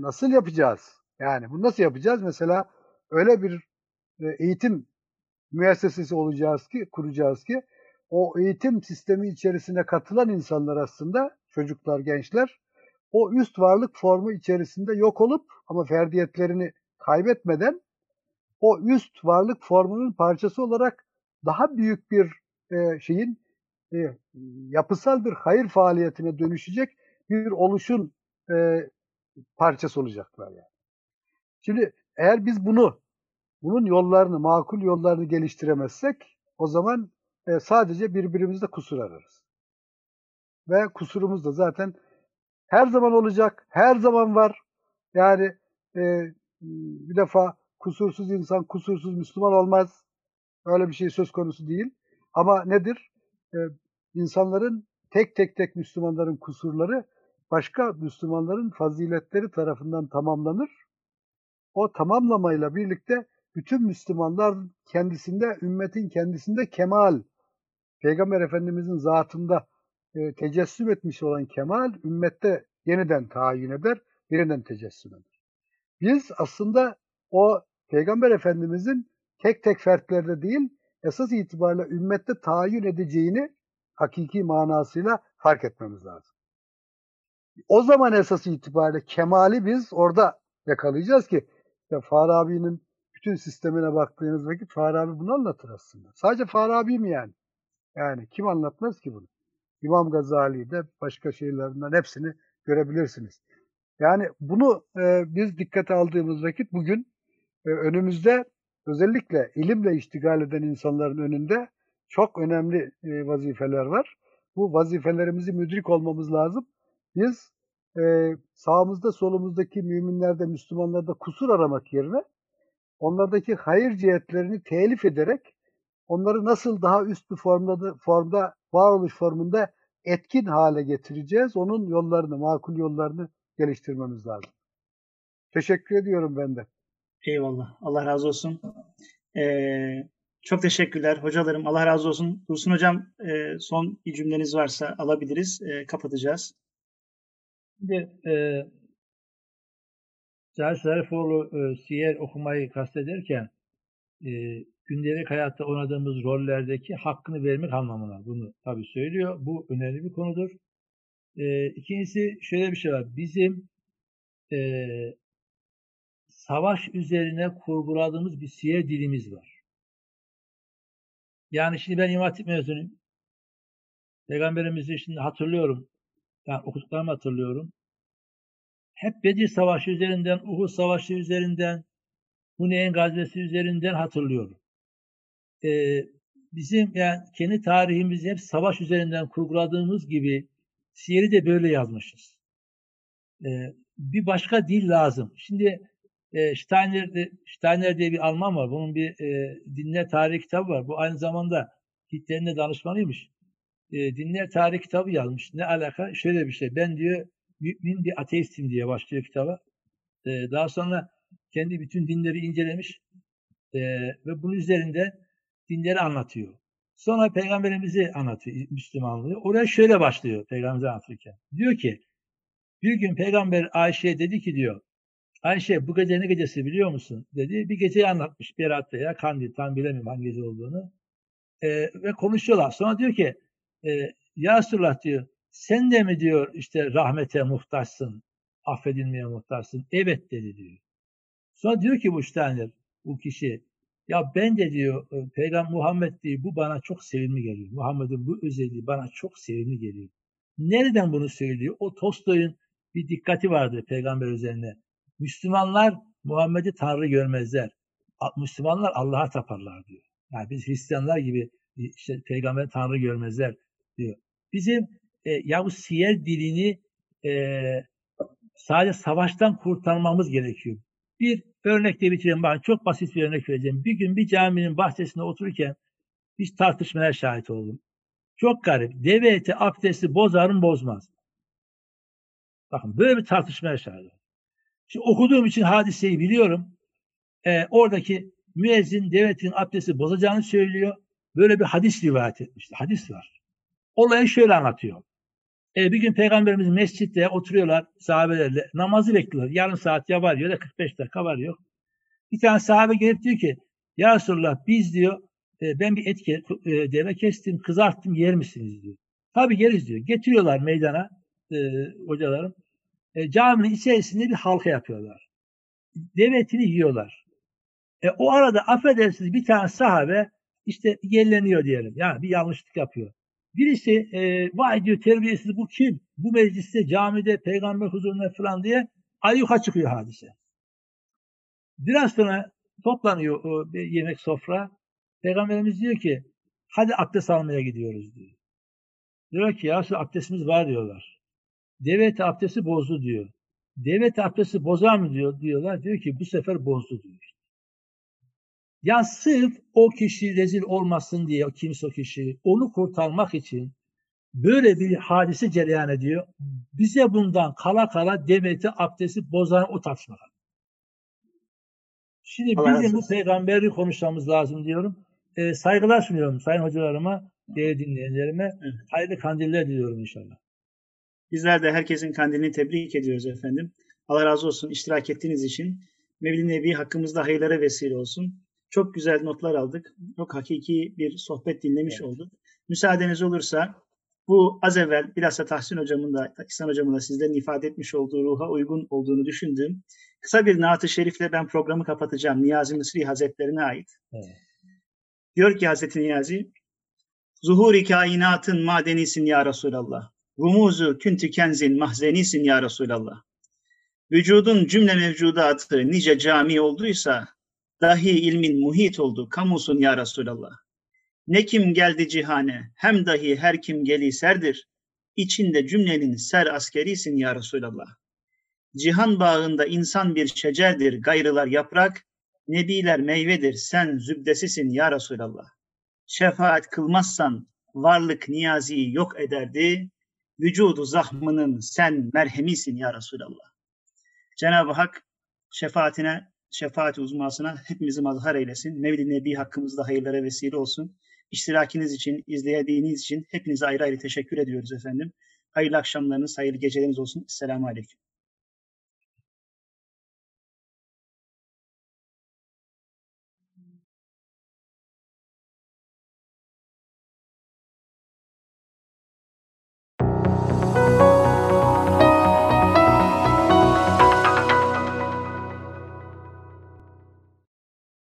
nasıl yapacağız? Yani bunu nasıl yapacağız? Mesela öyle bir e, eğitim müessesesi olacağız ki, kuracağız ki o eğitim sistemi içerisine katılan insanlar aslında çocuklar, gençler o üst varlık formu içerisinde yok olup ama ferdiyetlerini kaybetmeden o üst varlık formunun parçası olarak daha büyük bir e, şeyin e, yapısal bir hayır faaliyetine dönüşecek bir oluşun e, parçası olacaklar yani. Şimdi eğer biz bunu bunun yollarını, makul yollarını geliştiremezsek o zaman e, sadece birbirimizde kusur ararız. Ve kusurumuz da zaten her zaman olacak, her zaman var. Yani e, bir defa kusursuz insan, kusursuz Müslüman olmaz. Öyle bir şey söz konusu değil. Ama nedir? E, insanların tek tek tek Müslümanların kusurları başka Müslümanların faziletleri tarafından tamamlanır. O tamamlamayla birlikte bütün Müslümanlar kendisinde, ümmetin kendisinde kemal, Peygamber Efendimizin zatında e, tecessüm etmiş olan kemal, ümmette yeniden tayin eder, yeniden tecessüm eder. Biz aslında o Peygamber Efendimizin tek tek fertlerde değil, esas itibariyle ümmette tayin edeceğini hakiki manasıyla fark etmemiz lazım. O zaman esas itibariyle kemali biz orada yakalayacağız ki işte Farabi'nin bütün sistemine baktığınız vakit Farabi bunu anlatır aslında. Sadece Farabi mi yani? Yani kim anlatmaz ki bunu? İmam Gazali'de başka şeylerinden hepsini görebilirsiniz. Yani bunu e, biz dikkate aldığımız vakit bugün önümüzde özellikle ilimle iştigal eden insanların önünde çok önemli e, vazifeler var. Bu vazifelerimizi müdrik olmamız lazım. Biz e, sağımızda solumuzdaki müminlerde, Müslümanlarda kusur aramak yerine onlardaki hayır cihetlerini telif ederek onları nasıl daha üst bir formda, formda varoluş formunda etkin hale getireceğiz. Onun yollarını, makul yollarını geliştirmemiz lazım. Teşekkür ediyorum ben de. Eyvallah. Allah razı olsun. Ee, çok teşekkürler hocalarım. Allah razı olsun. Dursun hocam e, son bir cümleniz varsa alabiliriz. E, kapatacağız. Şimdi e, Cahil Zarifoğlu e, siyer okumayı kastederken e, gündelik hayatta oynadığımız rollerdeki hakkını vermek anlamına bunu tabii söylüyor. Bu önemli bir konudur. E, ikincisi şöyle bir şey var. Bizim e, savaş üzerine kurguladığımız bir siyer dilimiz var. Yani şimdi ben İmam Hatip mezunuyum. Peygamberimizi şimdi hatırlıyorum. Yani okuduklarımı hatırlıyorum. Hep Bedir Savaşı üzerinden, Uhud Savaşı üzerinden, Huneyn gazvesi üzerinden hatırlıyorum. Ee, bizim yani kendi tarihimizi hep savaş üzerinden kurguladığımız gibi siyeri de böyle yazmışız. Ee, bir başka dil lazım. Şimdi e, Steiner, Steiner diye bir Alman var. Bunun bir e, dinler tarihi kitabı var. Bu aynı zamanda Hitler'in de danışmanıymış. E, dinler tarihi kitabı yazmış. Ne alaka? Şöyle bir şey. Ben diyor mümin bir ateistim diye başlıyor kitaba. E, daha sonra kendi bütün dinleri incelemiş e, ve bunun üzerinde dinleri anlatıyor. Sonra peygamberimizi anlatıyor, Müslümanlığı. Oraya şöyle başlıyor peygamberimizi anlatırken. Diyor ki, bir gün peygamber Ayşe'ye dedi ki diyor, Ayşe bu gece ne gecesi biliyor musun? dedi. Bir geceyi anlatmış Berat veya Kandil tam bilemiyorum hangi gece olduğunu. E, ve konuşuyorlar. Sonra diyor ki e, Ya Resulullah diyor sen de mi diyor işte rahmete muhtaçsın, affedilmeye muhtaçsın? Evet dedi diyor. Sonra diyor ki bu Steiner, bu kişi ya ben de diyor e, Peygamber Muhammed diyor bu bana çok sevimli geliyor. Muhammed'in bu özelliği bana çok sevimli geliyor. Nereden bunu söylüyor? O Tolstoy'un bir dikkati vardı peygamber üzerine. Müslümanlar Muhammed'i Tanrı görmezler. Müslümanlar Allah'a taparlar diyor. Yani biz Hristiyanlar gibi işte peygamber Tanrı görmezler diyor. Bizim e, ya siyer dilini e, sadece savaştan kurtarmamız gerekiyor. Bir örnekle bitireyim. Ben çok basit bir örnek vereceğim. Bir gün bir caminin bahçesinde otururken bir tartışmaya şahit oldum. Çok garip. Deve eti abdesti bozar bozmaz. Bakın böyle bir tartışmaya şahit oldum. Şimdi okuduğum için hadiseyi biliyorum. Ee, oradaki müezzin devletin abdesti bozacağını söylüyor. Böyle bir hadis rivayet etmişti. Hadis var. Olayı şöyle anlatıyor. Ee, bir gün Peygamberimiz mescitte oturuyorlar sahabelerle. Namazı bekliyorlar. Yarım saat ya var ya da 45 dakika var yok. Bir tane sahabe gelip diyor ki Ya Resulallah biz diyor e, ben bir et e, deve kestim, kızarttım yer misiniz diyor. Tabi yeriz diyor. Getiriyorlar meydana e, hocalarım e, caminin içerisinde bir halka yapıyorlar. Devetini yiyorlar. E, o arada affedersiniz bir tane sahabe işte yerleniyor diyelim. Yani bir yanlışlık yapıyor. Birisi e, vay diyor terbiyesiz bu kim? Bu mecliste, camide, peygamber huzurunda falan diye ayyuka çıkıyor hadise. Biraz sonra toplanıyor o bir yemek sofra. Peygamberimiz diyor ki hadi abdest almaya gidiyoruz diyor. Diyor ki ya abdestimiz var diyorlar. Devlet abdesti bozdu diyor. Devlet abdesti bozar mı diyor diyorlar. Diyor ki bu sefer bozdu diyor. Ya sırf o kişi rezil olmasın diye kimse o kişi onu kurtarmak için böyle bir hadise cereyan ediyor. Bize bundan kala kala devleti abdesti bozan o tartışma. Şimdi Allah bizim bu peygamberi konuşmamız lazım diyorum. E, saygılar sunuyorum sayın hocalarıma, değerli dinleyenlerime. Hayırlı kandiller diliyorum inşallah. Bizler de herkesin kandilini tebrik ediyoruz efendim. Allah razı olsun iştirak ettiğiniz için. Mevlid Nebi hakkımızda hayırlara vesile olsun. Çok güzel notlar aldık. Çok hakiki bir sohbet dinlemiş evet. olduk. Müsaadeniz olursa bu az evvel bilhassa Tahsin Hocam'ın da İhsan Hocam'ın da sizlerin ifade etmiş olduğu ruha uygun olduğunu düşündüğüm kısa bir naat-ı şerifle ben programı kapatacağım. Niyazi Mısri Hazretlerine ait. Evet. Diyor ki Hazreti Niyazi Zuhuri kainatın madenisin ya Resulallah. Rumuzu küntü kenzin mahzenisin ya Resulallah. Vücudun cümle mevcudatı nice cami olduysa dahi ilmin muhit oldu kamusun ya Resulallah. Ne kim geldi cihane hem dahi her kim geli serdir. içinde cümlenin ser askerisin ya Resulallah. Cihan bağında insan bir şecerdir, gayrılar yaprak, nebiler meyvedir, sen zübdesisin ya Resulallah. Şefaat kılmazsan varlık niyaziyi yok ederdi, vücudu zahmının sen merhemisin ya Resulallah. Cenab-ı Hak şefaatine, şefaati uzmasına hepimizi mazhar eylesin. Mevlid Nebi hakkımızda hayırlara vesile olsun. İştirakiniz için, izlediğiniz için hepinize ayrı ayrı teşekkür ediyoruz efendim. Hayırlı akşamlarınız, hayırlı geceleriniz olsun. Esselamu Aleyküm.